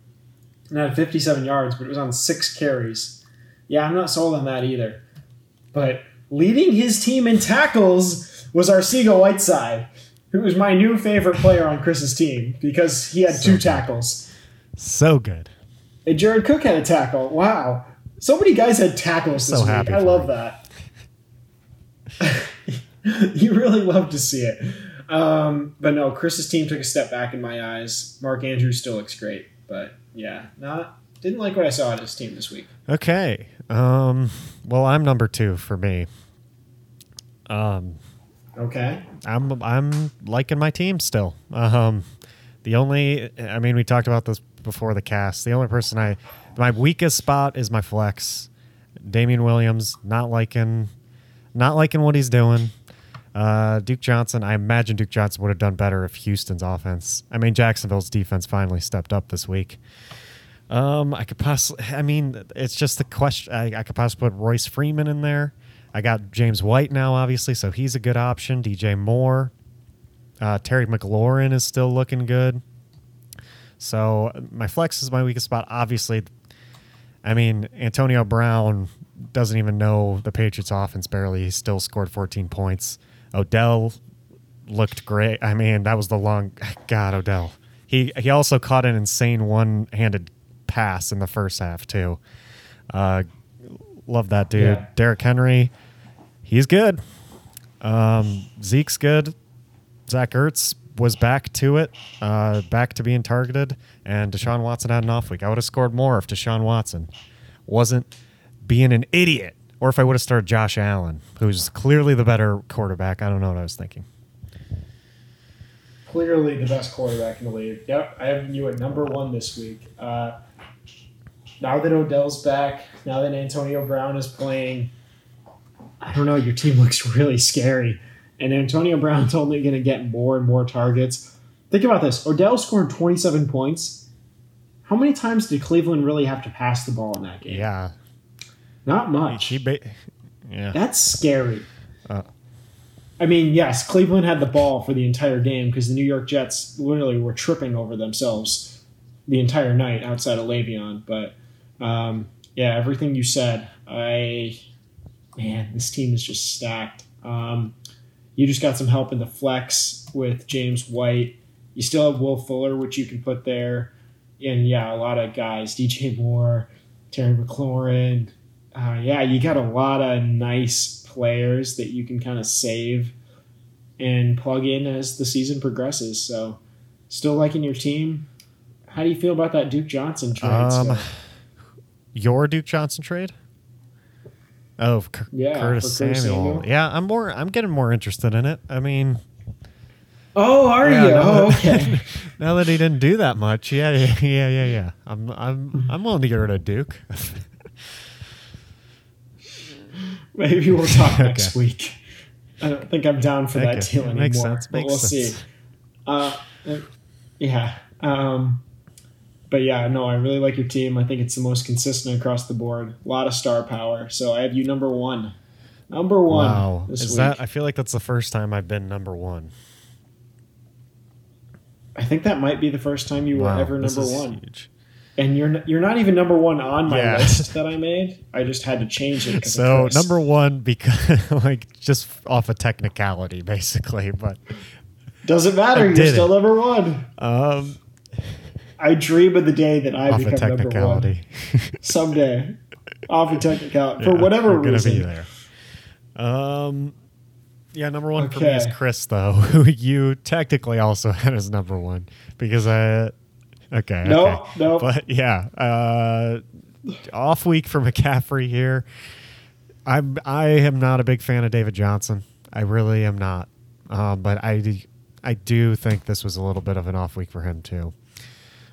and had 57 yards, but it was on six carries. Yeah, I'm not sold on that either. But leading his team in tackles was Arcega Whiteside, who was my new favorite player on Chris's team because he had So two good. tackles. So good. And Jared Cook had a tackle. Wow. So many guys had tackles this So week. I love him. that. you really love to see it. Um, but no, Chris's team took a step back in my eyes. Mark Andrews still looks great, but yeah, not didn't like what I saw at his team this week. Okay. Um. Well, I'm number two for me. Um. Okay. I'm I'm liking my team still. Um, the only I mean we talked about this before the cast. The only person I my weakest spot is my flex. Damien Williams not liking not liking what he's doing. Uh, Duke Johnson, I imagine Duke Johnson would have done better if Houston's offense. I mean Jacksonville's defense finally stepped up this week. Um, I could possibly. I mean, it's just the question. I, I could possibly put Royce Freeman in there. I got James White now, obviously, so he's a good option. DJ Moore, uh, Terry McLaurin is still looking good. So my flex is my weakest spot. Obviously, I mean Antonio Brown doesn't even know the Patriots offense barely. He still scored 14 points. Odell looked great. I mean, that was the long God Odell. He he also caught an insane one-handed pass in the first half too. Uh, love that dude. Yeah. Derrick Henry, he's good. Um, Zeke's good. Zach Ertz was back to it, uh, back to being targeted, and Deshaun Watson had an off week. I would have scored more if Deshaun Watson wasn't being an idiot, or if I would have started Josh Allen, who's clearly the better quarterback. I don't know what I was thinking. Clearly the best quarterback in the league. Yep, I have you at number one this week. Uh, now that Odell's back, now that Antonio Brown is playing, I don't know. Your team looks really scary, and Antonio Brown's only going to get more and more targets. Think about this: Odell scored 27 points. How many times did Cleveland really have to pass the ball in that game? Yeah, Not much. ba- yeah. That's scary. Uh. I mean, yes, Cleveland had the ball for the entire game because the New York Jets literally were tripping over themselves the entire night outside of Le'Veon. But um, yeah, everything you said, I man, this team is just stacked. Um, you just got some help in the flex with James White. You still have Will Fuller, which you can put there, and yeah, a lot of guys: DJ Moore, Terry McLaurin, uh, yeah, you got a lot of nice players that you can kind of save and plug in as the season progresses. So, still liking your team. How do you feel about that Duke Johnson trade? Um. Your Duke Johnson trade? Oh, Cur- Yeah, Curtis Samuel. Samuel. Yeah, I'm more. I'm getting more interested in it. I mean, Oh, are yeah, you? now Oh, that- okay. now that he didn't do that much, yeah, yeah, yeah, yeah, yeah. I'm, I'm, I'm willing to get rid of Duke. Maybe we'll talk next week. I don't think I'm down for that Okay, deal anymore. makes sense, but we'll sense. see. Uh, yeah. Um, but yeah, no, I really like your team. I think it's the most consistent across the board. A lot of star power. So I have you number one. Number one. Wow. Is week. that I feel like that's the first time I've been number one. I think that might be the first time you wow, were ever number one. Huge. And you're you're not even number one on my yeah. list that I made. I just had to change it. So number one because like just off a technicality, basically. But doesn't matter. You're still it. number one. Um, I dream of the day that I become number one. Someday, off a technicality yeah, for whatever reason. Be there. Um, yeah, number one okay. for me is Chris, though, who you technically also had as number one because I. Okay. No, okay. no. But yeah, uh, off week for McCaffrey here. I'm I am not a big fan of David Johnson. I really am not. Um, but I I do think this was a little bit of an off week for him too.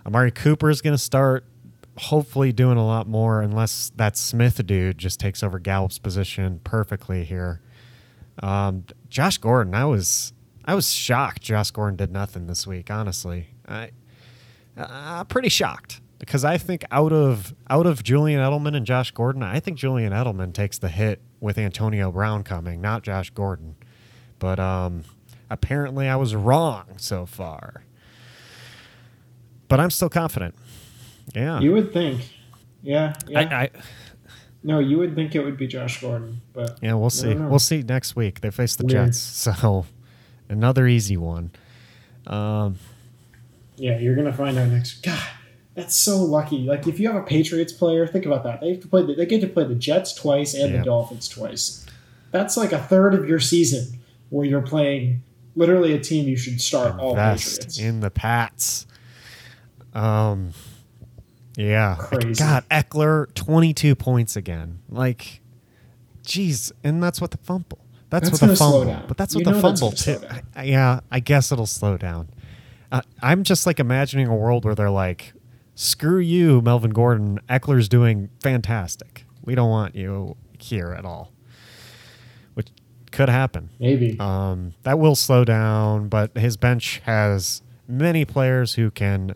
Amari Cooper is going to start hopefully doing a lot more unless that Smith dude just takes over Gallup's position perfectly here. Um, Josh Gordon, I was I was shocked. Josh Gordon did nothing this week. Honestly, I pretty shocked because I think out of out of Julian Edelman and Josh Gordon, I think Julian Edelman takes the hit with Antonio Brown coming, not Josh Gordon. But um, apparently, I was wrong so far. But I'm still confident. Yeah, you would think. Yeah, yeah. I, I no, you would think it would be Josh Gordon, but yeah, we'll see. We'll see next week. They face the Weird. Jets, so another easy one. Um, yeah, you're gonna find out next. God, that's so lucky. Like if you have a Patriots player, think about that. They have to play. The, they get to play the Jets twice and the Dolphins twice. That's like a third of your season where you're playing literally a team you should start all Patriots in the Pats. Um, yeah. Crazy. God, Ekeler, 22 points again. Like, jeez. And that's what the fumble. That's, that's what the fumble. But that's what you the fumble, too. I, yeah, I guess it'll slow down. Uh, I'm just like imagining a world where they're like, screw you, Melvin Gordon. Ekeler's doing fantastic. We don't want you here at all. Which could happen. Maybe. Um, that will slow down, but his bench has many players who can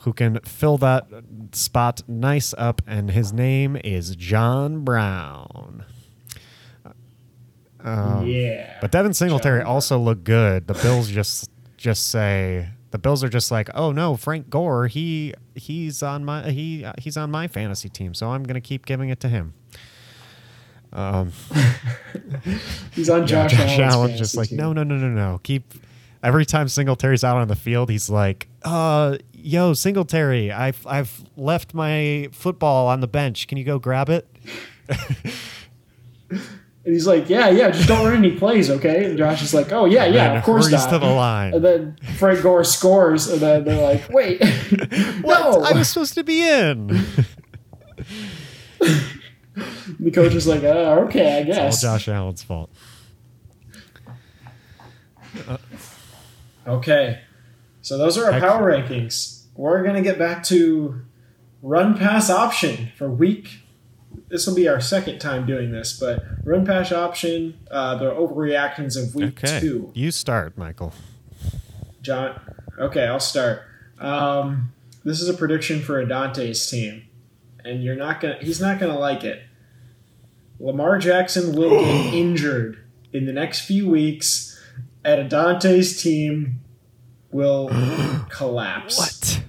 who can fill that spot nice up, and his name is John Brown. Um, yeah. But Devin Singletary John also looked good. The Bills just just say the Bills are just like, oh no, Frank Gore, he he's on my he he's on my fantasy team, so I'm gonna keep giving it to him. Um, he's on Josh, yeah, Josh Allen. Just like, team. no, no, no, no, no. Keep every time Singletary's out on the field, he's like, uh, yo, Singletary, I've I've left my football on the bench. Can you go grab it? and he's like, yeah, yeah, just don't run any plays, okay? And Josh is like, oh yeah, yeah, of course not. to the line. And then Frank Gore scores, and then they're like, wait, no, I was supposed to be in. the coach is like, oh, okay, I guess. It's all Josh Allen's fault. Uh, okay. So those are our power rankings. We're gonna get back to run pass option for week. This will be our second time doing this, but run pass option. Uh, the overreactions of week okay. two. You start, Michael. John. Okay, I'll start. Um, this is a prediction for Adante's team, and you're not gonna. He's not gonna like it. Lamar Jackson will get injured in the next few weeks Adante's team will collapse. What?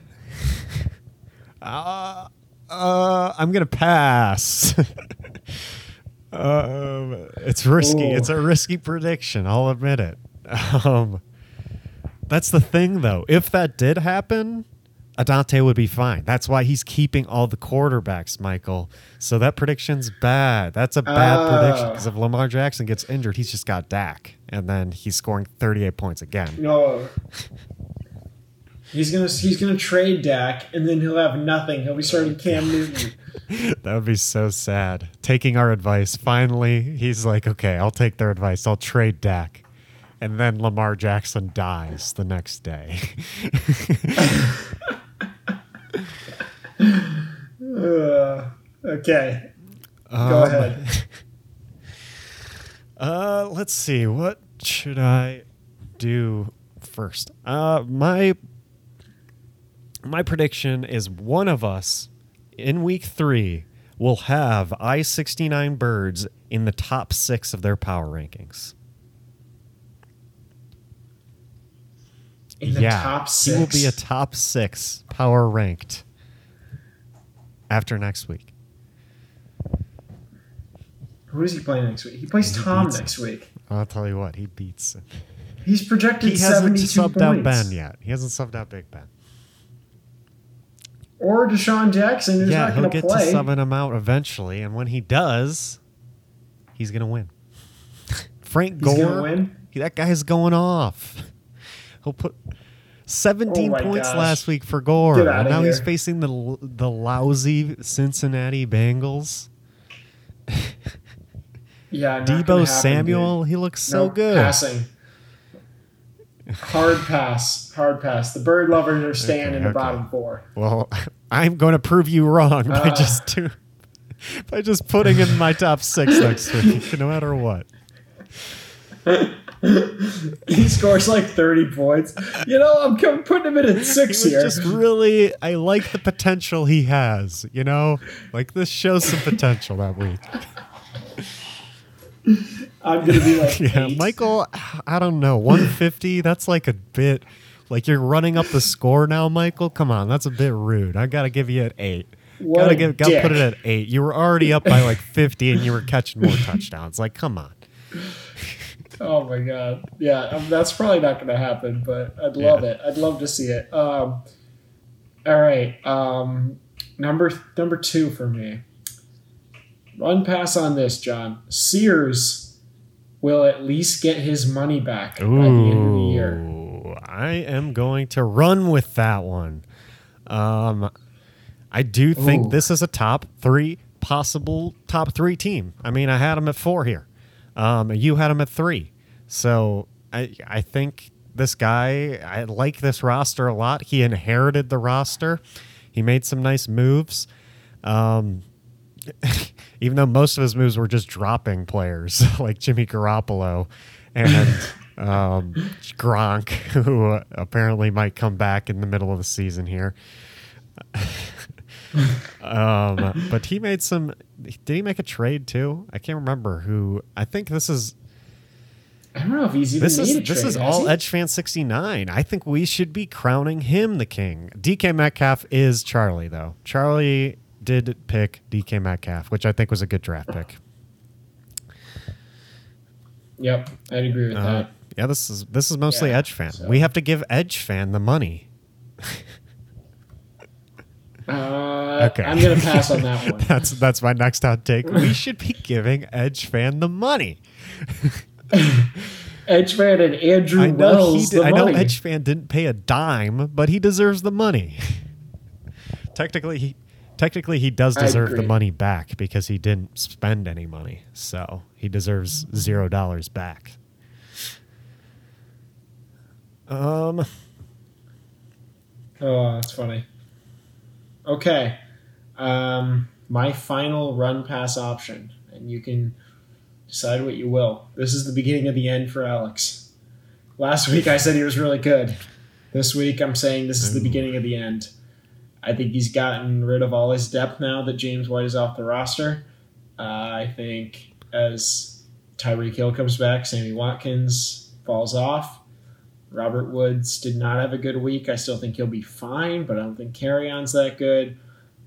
Uh, uh, I'm gonna pass. um, it's risky. Ooh. It's a risky prediction. I'll admit it. Um, that's the thing, though. If that did happen, Adante would be fine. That's why he's keeping all the quarterbacks, Michael. So that prediction's bad. That's a bad uh, prediction because if Lamar Jackson gets injured, he's just got Dak, and then he's scoring 38 points again. No. He's gonna he's gonna trade Dak, and then he'll have nothing. He'll be starting Cam Newton. that would be so sad. Taking our advice, finally, he's like, okay, I'll take their advice. I'll trade Dak, and then Lamar Jackson dies the next day. uh, okay, um, go ahead. Uh, let's see. What should I do first? Uh, my my prediction is one of us in week three will have I 69 birds in the top six of their power rankings. In the yeah, top six. he will be a top six power ranked after next week. Who does he play next week? He plays He Tom next week. I'll tell you what, he beats. He's projected He hasn't 72 subbed out. Ben yet. He hasn't subbed out Big Ben. Or DeSean Jackson, who's yeah, not he'll get to subbing him out eventually, and when he does, he's gonna win. Frank He's Gore, going to win. he- that guy's going off. He'll put 17 Oh points gosh. last week for Gore, and now he's facing the the lousy Cincinnati Bengals. Yeah, Deebo Samuel, he looks so No, good. Passing. Hard pass. Hard pass. The bird lovers are staying Okay, in the okay. bottom four. Well, I'm going to prove you wrong by Uh. just do, by just putting in my top six next week, no matter what. He scores like 30 points. You know, I'm putting him in at six was here. just really, I like the potential he has. You know, like this shows some potential that week. I'm going to be like, Yeah, eight. Michael, I don't know, 150. That's like a bit, like you're running up the score now, Michael. Come on, that's a bit rude. I gotta give you an eight. What gotta give, gotta put it at eight. You were already up by like 50, and you were catching more touchdowns. Like, come on. Oh my god. Yeah, um, that's probably not going to happen, but I'd love it. I'd love to see it. Um, all right. Um, number number two for me. Run pass on this, John. Sears will at least get his money back by the end of the year. I am going to run with that one. Um, I do think Ooh. this is a top three possible top three team. I mean, I had him at four here. Um, you had him at three. So I I think this guy. I like this roster a lot. He inherited the roster. He made some nice moves. Um, even though most of his moves were just dropping players like Jimmy Garoppolo and um, Gronk, who apparently might come back in the middle of the season here. Um, but he made some. Did he make a trade too? I can't remember who. I think this is I don't know if he's even this is a this is all he? Edge fan sixty nine. I think we should be crowning him the king. DK Metcalf is Charlie though. Charlie did pick DK Metcalf, which I think was a good draft pick. Yep, I'd agree with Uh, that. yeah, this is this is mostly Yeah, Edge fan. so- We have to give Edge fan the money. Uh, okay. I'm going to pass on that one. that's that's my next hot take. We should be giving Edge fan the money. Edge fan and Andrew I know he Wells. did, I know. Edge fan didn't pay a dime, but he deserves the money. technically, he technically he does deserve the money back because he didn't spend any money, so he deserves zero dollars back. Um, Oh, that's funny. Okay. Um, my final run pass option, and you can decide what you will. This is the beginning of the end for Alex. Last week I said he was really good. This week I'm saying this is the beginning of the end. I think he's gotten rid of all his depth now that James White is off the roster. Uh, I think as Tyreek Hill comes back, Sammy Watkins falls off. Robert Woods did not have a good week. I still think he'll be fine, but I don't think Kerryon's that good.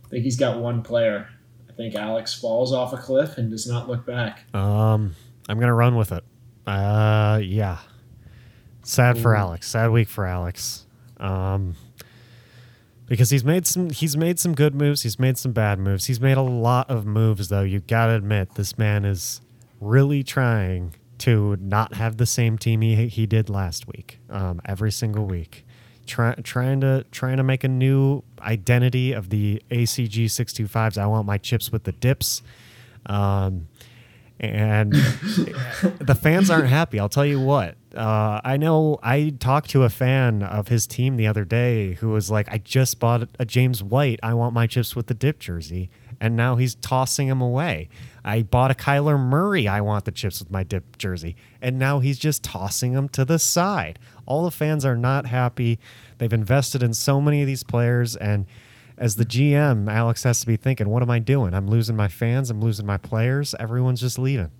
I think he's got one player. I think Alex falls off a cliff and does not look back. um, I'm gonna run with it. Uh, yeah. Sad for Alex. Sad week for Alex. Um, because he's made some he's made some good moves. He's made some bad moves. He's made a lot of moves though. You gotta admit this man is really trying to not have the same team he, he did last week. Um, every single week, Try, trying to trying to make a new identity of the ACG six two fives. I want my chips with the dips. Um, and the fans aren't happy. I'll tell you what. Uh, I know I talked to a fan of his team the other day who was like, "I just bought a James White. I want my chips with the dip jersey." And now he's tossing them away. I bought a Kyler Murray. I want the chips with my dip jersey, and now he's just tossing them to the side. All the fans are not happy. They've invested in so many of these players, and as the GM, Alex has to be thinking, "What am I doing? I'm losing my fans. I'm losing my players. Everyone's just leaving."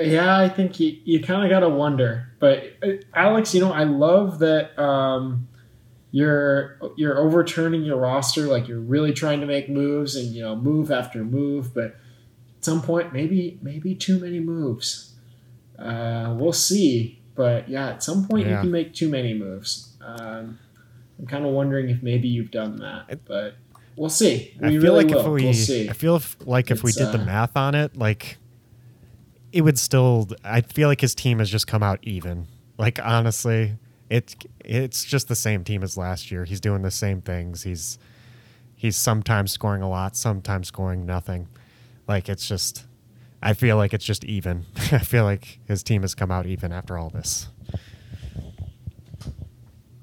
Yeah, I think you, you kind of got to wonder. But uh, Alex, you know, I love that um, you're you're overturning your roster, like you're really trying to make moves and you know move after move. But at some point, maybe maybe too many moves. Uh, we'll see. But yeah, at some point Yeah. you can make too many moves. Um, I'm kind of wondering if maybe you've done that, but we'll see. We I feel really like will. if we, we'll see. I feel if, like if we It's, did the uh, math on it, like it would still. I feel like his team has just come out even. Like honestly, it it's just the same team as last year. He's doing the same things. He's he's sometimes scoring a lot, sometimes scoring nothing. Like it's just. I feel like it's just even. I feel like his team has come out even after all this.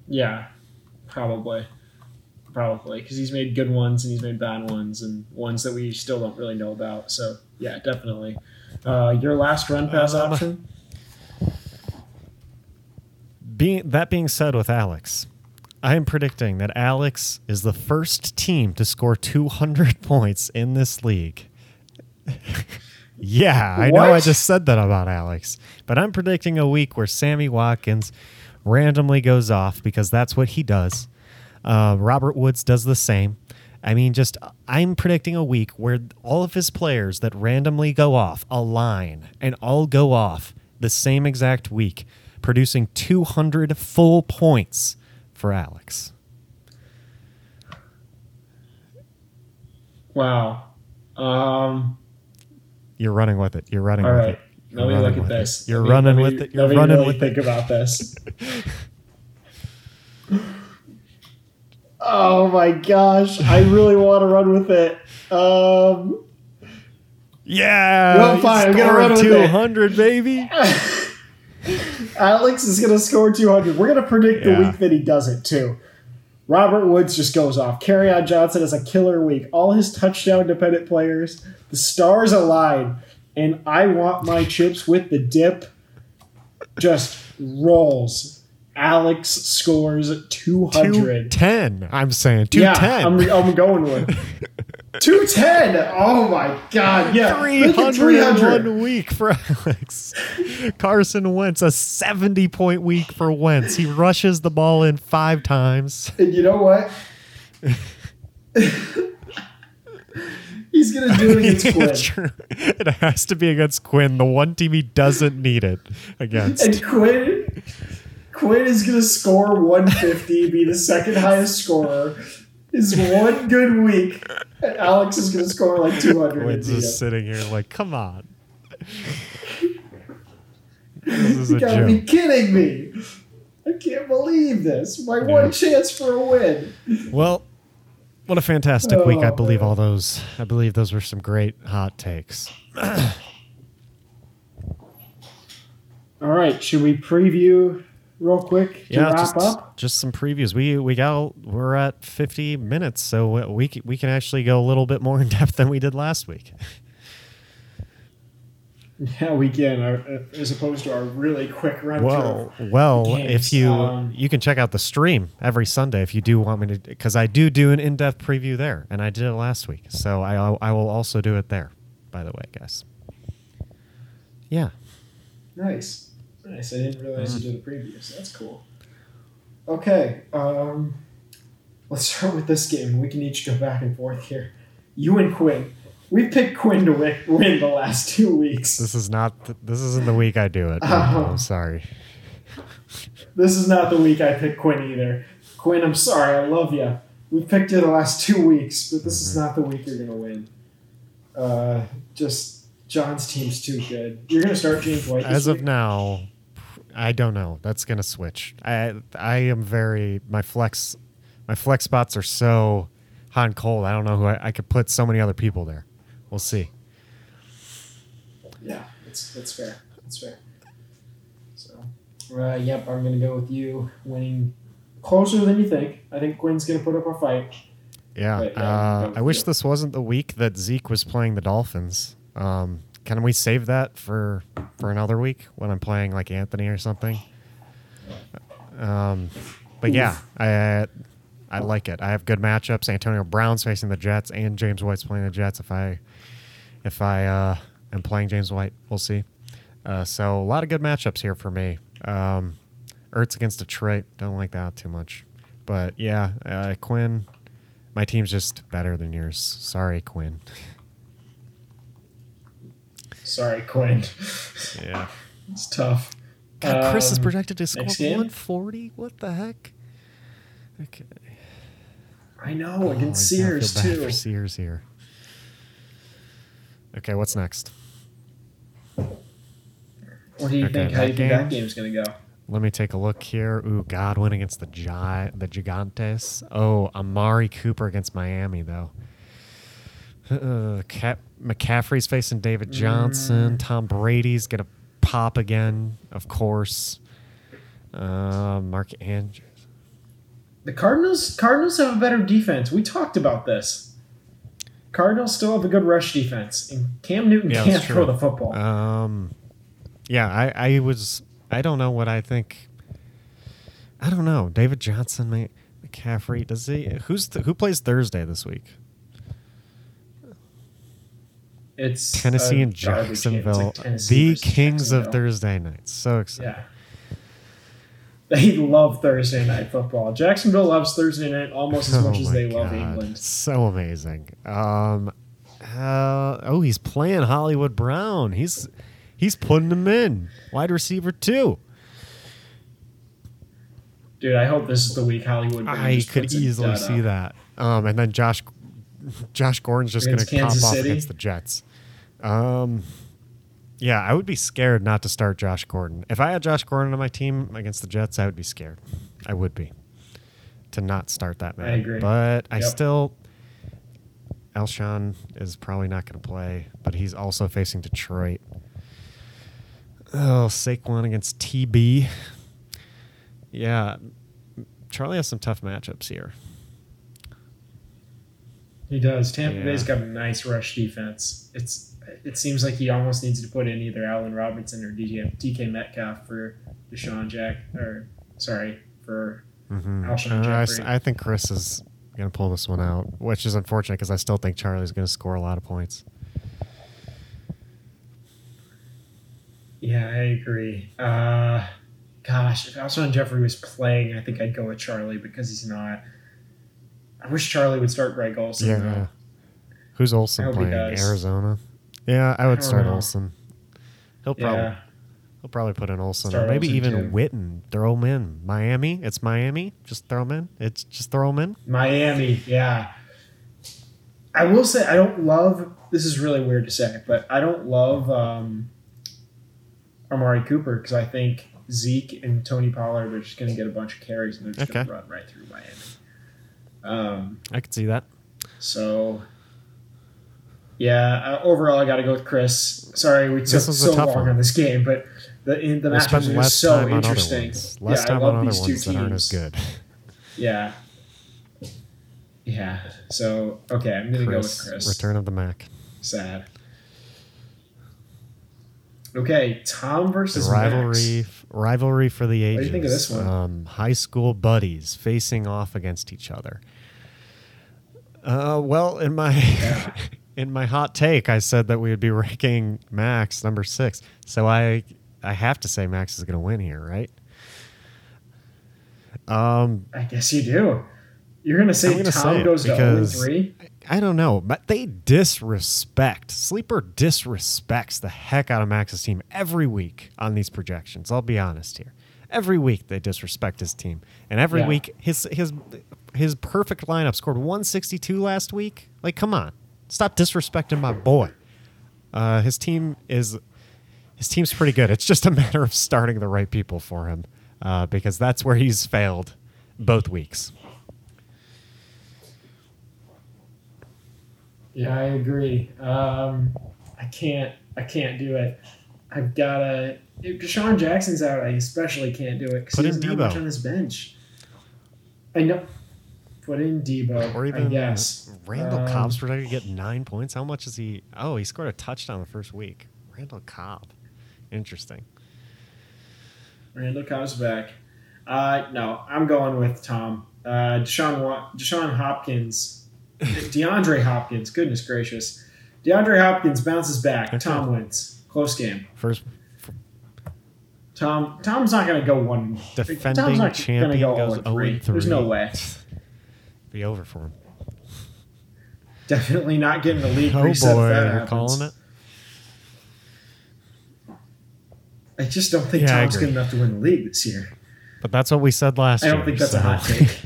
Yeah, probably, probably because he's made good ones and he's made bad ones and ones that we still don't really know about. So yeah, definitely. Uh, your last run pass Um, option? Being that being said, with Alex, I am predicting that Alex is the first team to score 200 points in this league. yeah, I know I just said that about Alex, but I'm predicting a week where Sammy Watkins randomly goes off because that's what he does. Uh, Robert Woods does the same. I mean, just I'm predicting a week where all of his players that randomly go off align and all go off the same exact week, producing 200 full points for Alex. Wow. Um, You're running with it. You're running all with right. it. Let me You're look at with it. this. You're me- running let with it. You're let me running really with think it. about this. oh my gosh! I really want to run with it. Um, Yeah. Well, fine, I'm gonna run with it. 200, baby. Alex is going to score 200. We're going to predict the week that he does it, too. Robert Woods just goes off. on Johnson has a killer week. All his touchdown dependent players, the stars align. And I want my chips with the dip. Just rolls. Alex scores 200. 210. I'm saying Yeah, 210. I'm, I'm going with 210. Oh my God. Yeah. make it 301 week for Alex. Carson Wentz, a 70 point week for Wentz. He rushes the ball in five times. And you know what? He's gonna do it against Quinn. It has to be against Quinn, the one team he doesn't need it against. And Quinn Quinn is gonna score 150, be the second highest scorer. Is one good week. And Alex is gonna score like 200. and Wentz beat him. is sitting here like, come on. This is You gotta be kidding me. I can't believe this. My Yeah. one chance for a win. Well, what a fantastic week. I Oh, believe man. all those I believe those were some great hot takes. All right, should we preview real quick to yeah, wrap just, up? just some previews. We we got we're at 50 minutes, so we we can actually go a little bit more in depth than we did last week. Yeah, we can, our, uh, as opposed to our really quick run Well, well, games. if you Um, you can check out the stream every Sunday if you do want me to, because I do do an in-depth preview there, and I did it last week, so I I will also do it there. By the way, guys. Yeah. Nice. Nice. I didn't realize Mm-hmm. you did the previews. That's cool. Okay. Um, let's start with this game. We can each go back and forth here. You and Quinn. We picked Quinn to win, win the last two weeks. This is not. th- This isn't the week I do it. Oh. I'm sorry. This is not the week I picked Quinn either. Quinn, I'm sorry. I love you. We picked you the last two weeks, but this is Mm-hmm. not the week you're going to win. Uh, just John's team's too good. You're going to start James White As of week? now, I don't know. That's gonna switch. I I am very my flex my flex spots are so hot and cold. I don't know who I, I could put so many other people there. We'll see. Yeah, that's that's fair. That's fair. So, uh, yep, I'm gonna go with you winning closer than you think. I think Quinn's to put up a fight. Yeah, But, uh, I wish yeah. this wasn't the week that Zeke was playing the Dolphins. Um, can we save that for for another week when I'm playing like Anthony or something? Um, but yeah, I I like it. I have good matchups. Antonio Brown's facing the Jets, and James White's playing the Jets. If I if I uh, am playing James White, we'll see. Uh, so a lot of good matchups here for me. Um, Ertz against Detroit, don't like that too much. But yeah, uh, Quinn, my team's just better than yours. Sorry, Quinn. Sorry, Quinn. Yeah. it's tough. God, Chris is Um, projected to score 140. What the heck? Okay. I know Oh, against I feel Sears bad too. For Sears here. Okay, what's next? What do you Okay, think? How do you that think that game- game's going to go? Let me take a look here. Ooh, Godwin against the Gi- the Gigantes. Oh, Amari Cooper against Miami though. Uh, Cap- McCaffrey's facing David Johnson. Mm. Tom Brady's gonna pop again, of course. Uh, Mark Andrews. The Cardinals Cardinals have a better defense. We talked about this. Cardinals still have a good rush defense, and Cam Newton Yeah, can't throw the football. Um, yeah, I, I was. I don't know what I think. I don't know. David Johnson, Mc- McCaffrey. Does he? Who's th- who plays Thursday this week? It's Tennessee and garbage game. It's Jacksonville, like Tennessee the kings of Thursday nights. So excited. Yeah. They love Thursday night football. Jacksonville loves Thursday night almost as much Oh as my they love England. So amazing. Um, uh, oh, he's playing Hollywood Brown. He's he's putting him in wide receiver too. Dude, I hope this is the week Hollywood. Brown I could easily see up. that. Um, and then Josh Josh Gordon's just going to pop Kansas off against the Jets. Um, yeah, I would be scared not to start Josh Gordon. If I had Josh Gordon on my team against the Jets, I would be scared. I would be to not start that man. I agree. But I Yep. still, Alshon is probably not going to play, but he's also facing Detroit. Oh, Saquon against TB. Yeah, Charlie has some tough matchups here. He does. Tampa Yeah. Bay's got a nice rush defense. It's it seems like he almost needs to put in either Allen Robinson or DK, DK Metcalf for DeSean Jack or sorry for Mm-hmm. Alshon I, s- Jeffery. I think Chris is going to pull this one out, which is unfortunate because I still think Charlie's going to score a lot of points. yeah I agree. Uh, gosh, if Alshon Jeffery was playing, I think I'd go with Charlie because he's not. I wish Charlie would start Greg Olsen. Yeah. though. Who's Olsen playing? Arizona. Yeah, I would don't start know. Olsen. He'll probably Yeah, he'll probably put in Olsen Start or maybe Olsen, even too. Witten. Throw him in. Miami. It's Miami. Just throw him in. It's just throw him in. Miami. Yeah, I will say I don't love. This is really weird to say, but I don't love um, Amari Cooper because I think Zeke and Tony Pollard are just going to get a bunch of carries and they're just going to run right through Miami. Um, I could see that. so, yeah, uh, overall, I got to go with Chris. Sorry, we took so long one. on this game, but the in, the We'll matchups are so time on other interesting. ones. Less yeah, time I love on these two ones that aren't as teams. good. Yeah. Yeah. So okay, I'm gonna go with Chris, Chris. Return of the Mac. Sad. Okay, Tom The versus rivalry, Max. rivalry for the ages. What do you think of this one? Um, high school buddies facing off against each other. Uh, well, in my Yeah. in my hot take, I said that we would be ranking Max number six. So I I have to say Max is going to win here, right? Um, I guess you do. You're gonna say gonna Tom say goes to three? I don't know, but they disrespect Sleeper disrespects the heck out of Max's team every week on these projections. I'll be honest here. Every week they disrespect his team, and every Yeah. week his his his perfect lineup scored 162 last week. Like, come on, stop disrespecting my boy. Uh, his team is his team's pretty good. It's just a matter of starting the right people for him, uh, because that's where he's failed both weeks. Yeah, I agree. Um, I can't. I can't do it. I've gotta. If DeSean Jackson's out, I especially can't do it because he doesn't have much on his bench. I know. Put in Deebo. Or even yes. Randall Um, Cobb's projected to get nine points. How much is he? Oh, he scored a touchdown the first week. Randall Cobb. Interesting. Randall Cobb's back. Uh, no, I'm going with Tom. Uh, Deshaun, Deshaun Hopkins, DeAndre Hopkins. Goodness gracious, DeAndre Hopkins bounces back. Okay. Tom wins. Close game. First Tom. Tom's not going to go one. Tom's defending not gonna champion go goes 0 0 3. and 3. There's no way. Be over for him. Definitely not getting the league Oh reset. boy, that you're happens. calling it. I just don't think Yeah, Tom's good enough to win the league this year. But that's what we said last year. I don't think that's so. a hot take.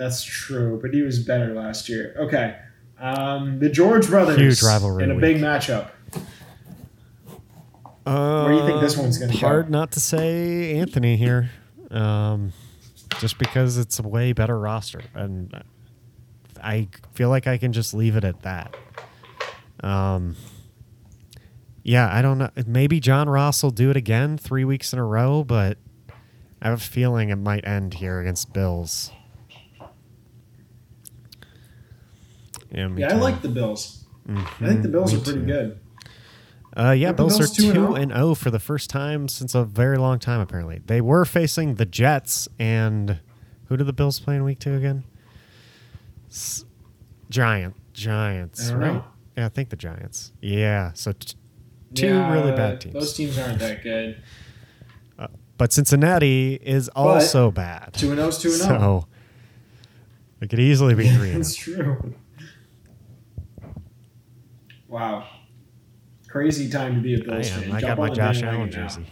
That's true, but he was better last year. Okay. Um, the George brothers Huge rivalry in a big week. matchup. Uh, Where do you think this one's gonna go? Hard not to say Anthony here, um, just because it's a way better roster, and I feel like I can just leave it at that. Um, yeah, I don't know. Maybe John Ross will do it again three weeks in a row, but I have a feeling it might end here against Bills. Yeah, Yeah, I like the Bills. I think the Bills are pretty too. good. Uh, yeah, Aren't Bills are 2 and two 0? and zero for the first time since a very long time. Apparently, they were facing the Jets and who did the Bills play in week two again? S- Giant, Giants, I don't right? know. Yeah, I think the Giants. Yeah, so t- two Yeah, really bad teams. Those teams aren't that good. but Cincinnati is also bad. 2 and 0 is 2 and 0. So it could easily be three. and That's true. Wow. Crazy time to be a. I Bills fan. I got my Josh Allen jersey.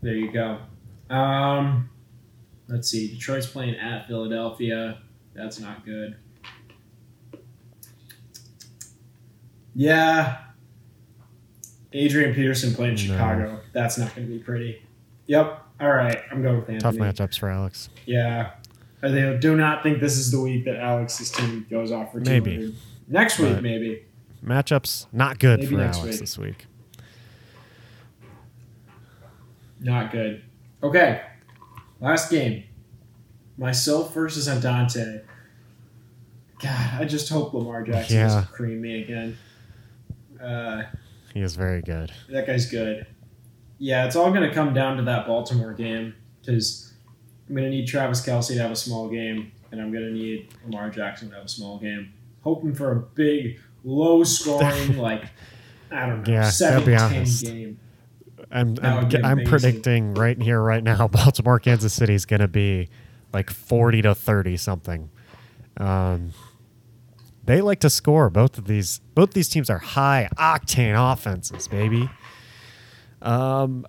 There you go. Um, let's see. Detroit's playing at Philadelphia. That's not good. Yeah. Adrian Peterson playing No. Chicago. That's not going to be pretty. Yep. All right. I'm going with the Tough matchups for Alex. Yeah. I think- do not think this is the week that Alex's team goes off for 200. Maybe. Next week, But- maybe. Matchups not good Maybe for next Alex week. this week. Not good. Okay. Last game. Myself versus Andante. God, I just hope Lamar Jackson Yeah. doesn't cream me again. Uh, He is very good. that guy's good. Yeah, it's all going to come down to that Baltimore game because I'm going to need Travis Kelce to have a small game, and I'm going to need Lamar Jackson to have a small game. Hoping for a big, low scoring, like, I don't know, Yeah, gotta 7 be 10 honest. game. I'm I'm, I'm predicting right here, right now, Baltimore, Kansas City is going to be like 40 to 30 something. Um, they like to score. Both of these, both these teams are high octane offenses, baby. Um,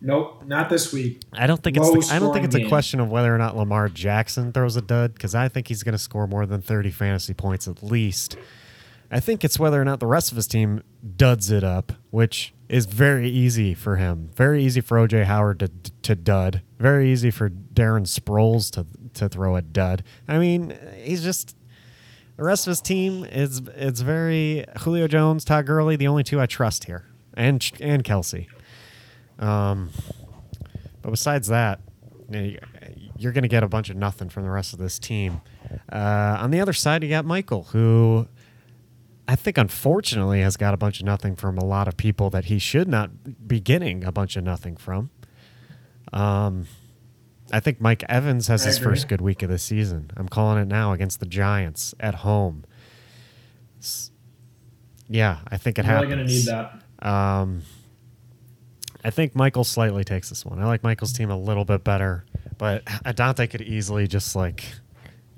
Nope, not this week. I don't think it's the, I don't think it's a game. question of whether or not Lamar Jackson throws a dud because I think he's going to score more than 30 fantasy points at least. I think it's whether or not the rest of his team duds it up, which is very easy for him. Very easy for OJ Howard to to dud. Very easy for Darren Sproles to to throw a dud. I mean, he's just the rest of his team is it's very Julio Jones, Todd Gurley, the only two I trust here, and and Kelce. Um, but besides that, you know, you're going to get a bunch of nothing from the rest of this team. Uh, on the other side, you got Michael, who I think unfortunately has got a bunch of nothing from a lot of people that he should not be getting a bunch of nothing from. Um, I think Mike Evans has I his agree. first good week of the season. I'm calling it now against the Giants at home. Yeah, I think it I'm really happens. going to need that. Um, I think Michael slightly takes this one. I like Michael's team a little bit better, but Adante could easily just like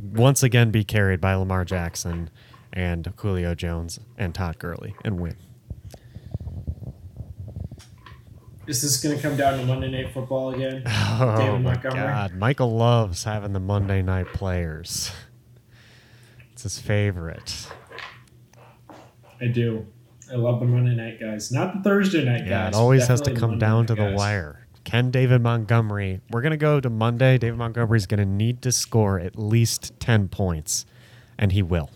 once again be carried by Lamar Jackson and Julio Jones and Todd Gurley and win. Is this going to come down to Monday Night Football again? Oh David my Montgomery? God, Michael loves having the Monday night players. It's his favorite. I do. I love the Monday night guys, not the Thursday night Yeah, guys. it always has to come down to the guys. wire. Can David Montgomery? We're going to go to Monday. David Montgomery's going to need to score at least 10 points, and he will.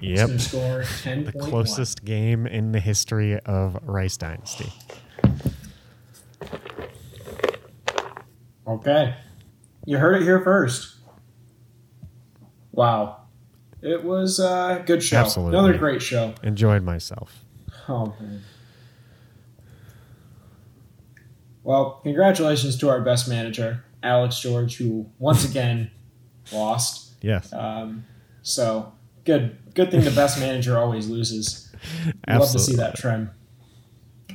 Yep. Score ten. The closest game in the history of Rice Dynasty. Okay. You heard it here first. Wow. It was a good show. Absolutely. Another great show. Enjoyed myself. Oh, man. Well, congratulations to our best manager, Alex George, who once again lost. Yes. Um, so good, good thing the best manager always loses. Absolutely. Love to see that trend.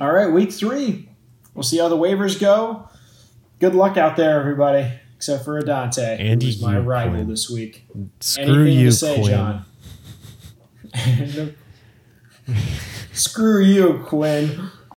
All right, week three. We'll see how the waivers go. Good luck out there, everybody, except for Adante, Andy who's my rival Quinn. this week. Screw Anything you, to say, Quinn. John? Screw you, Quinn.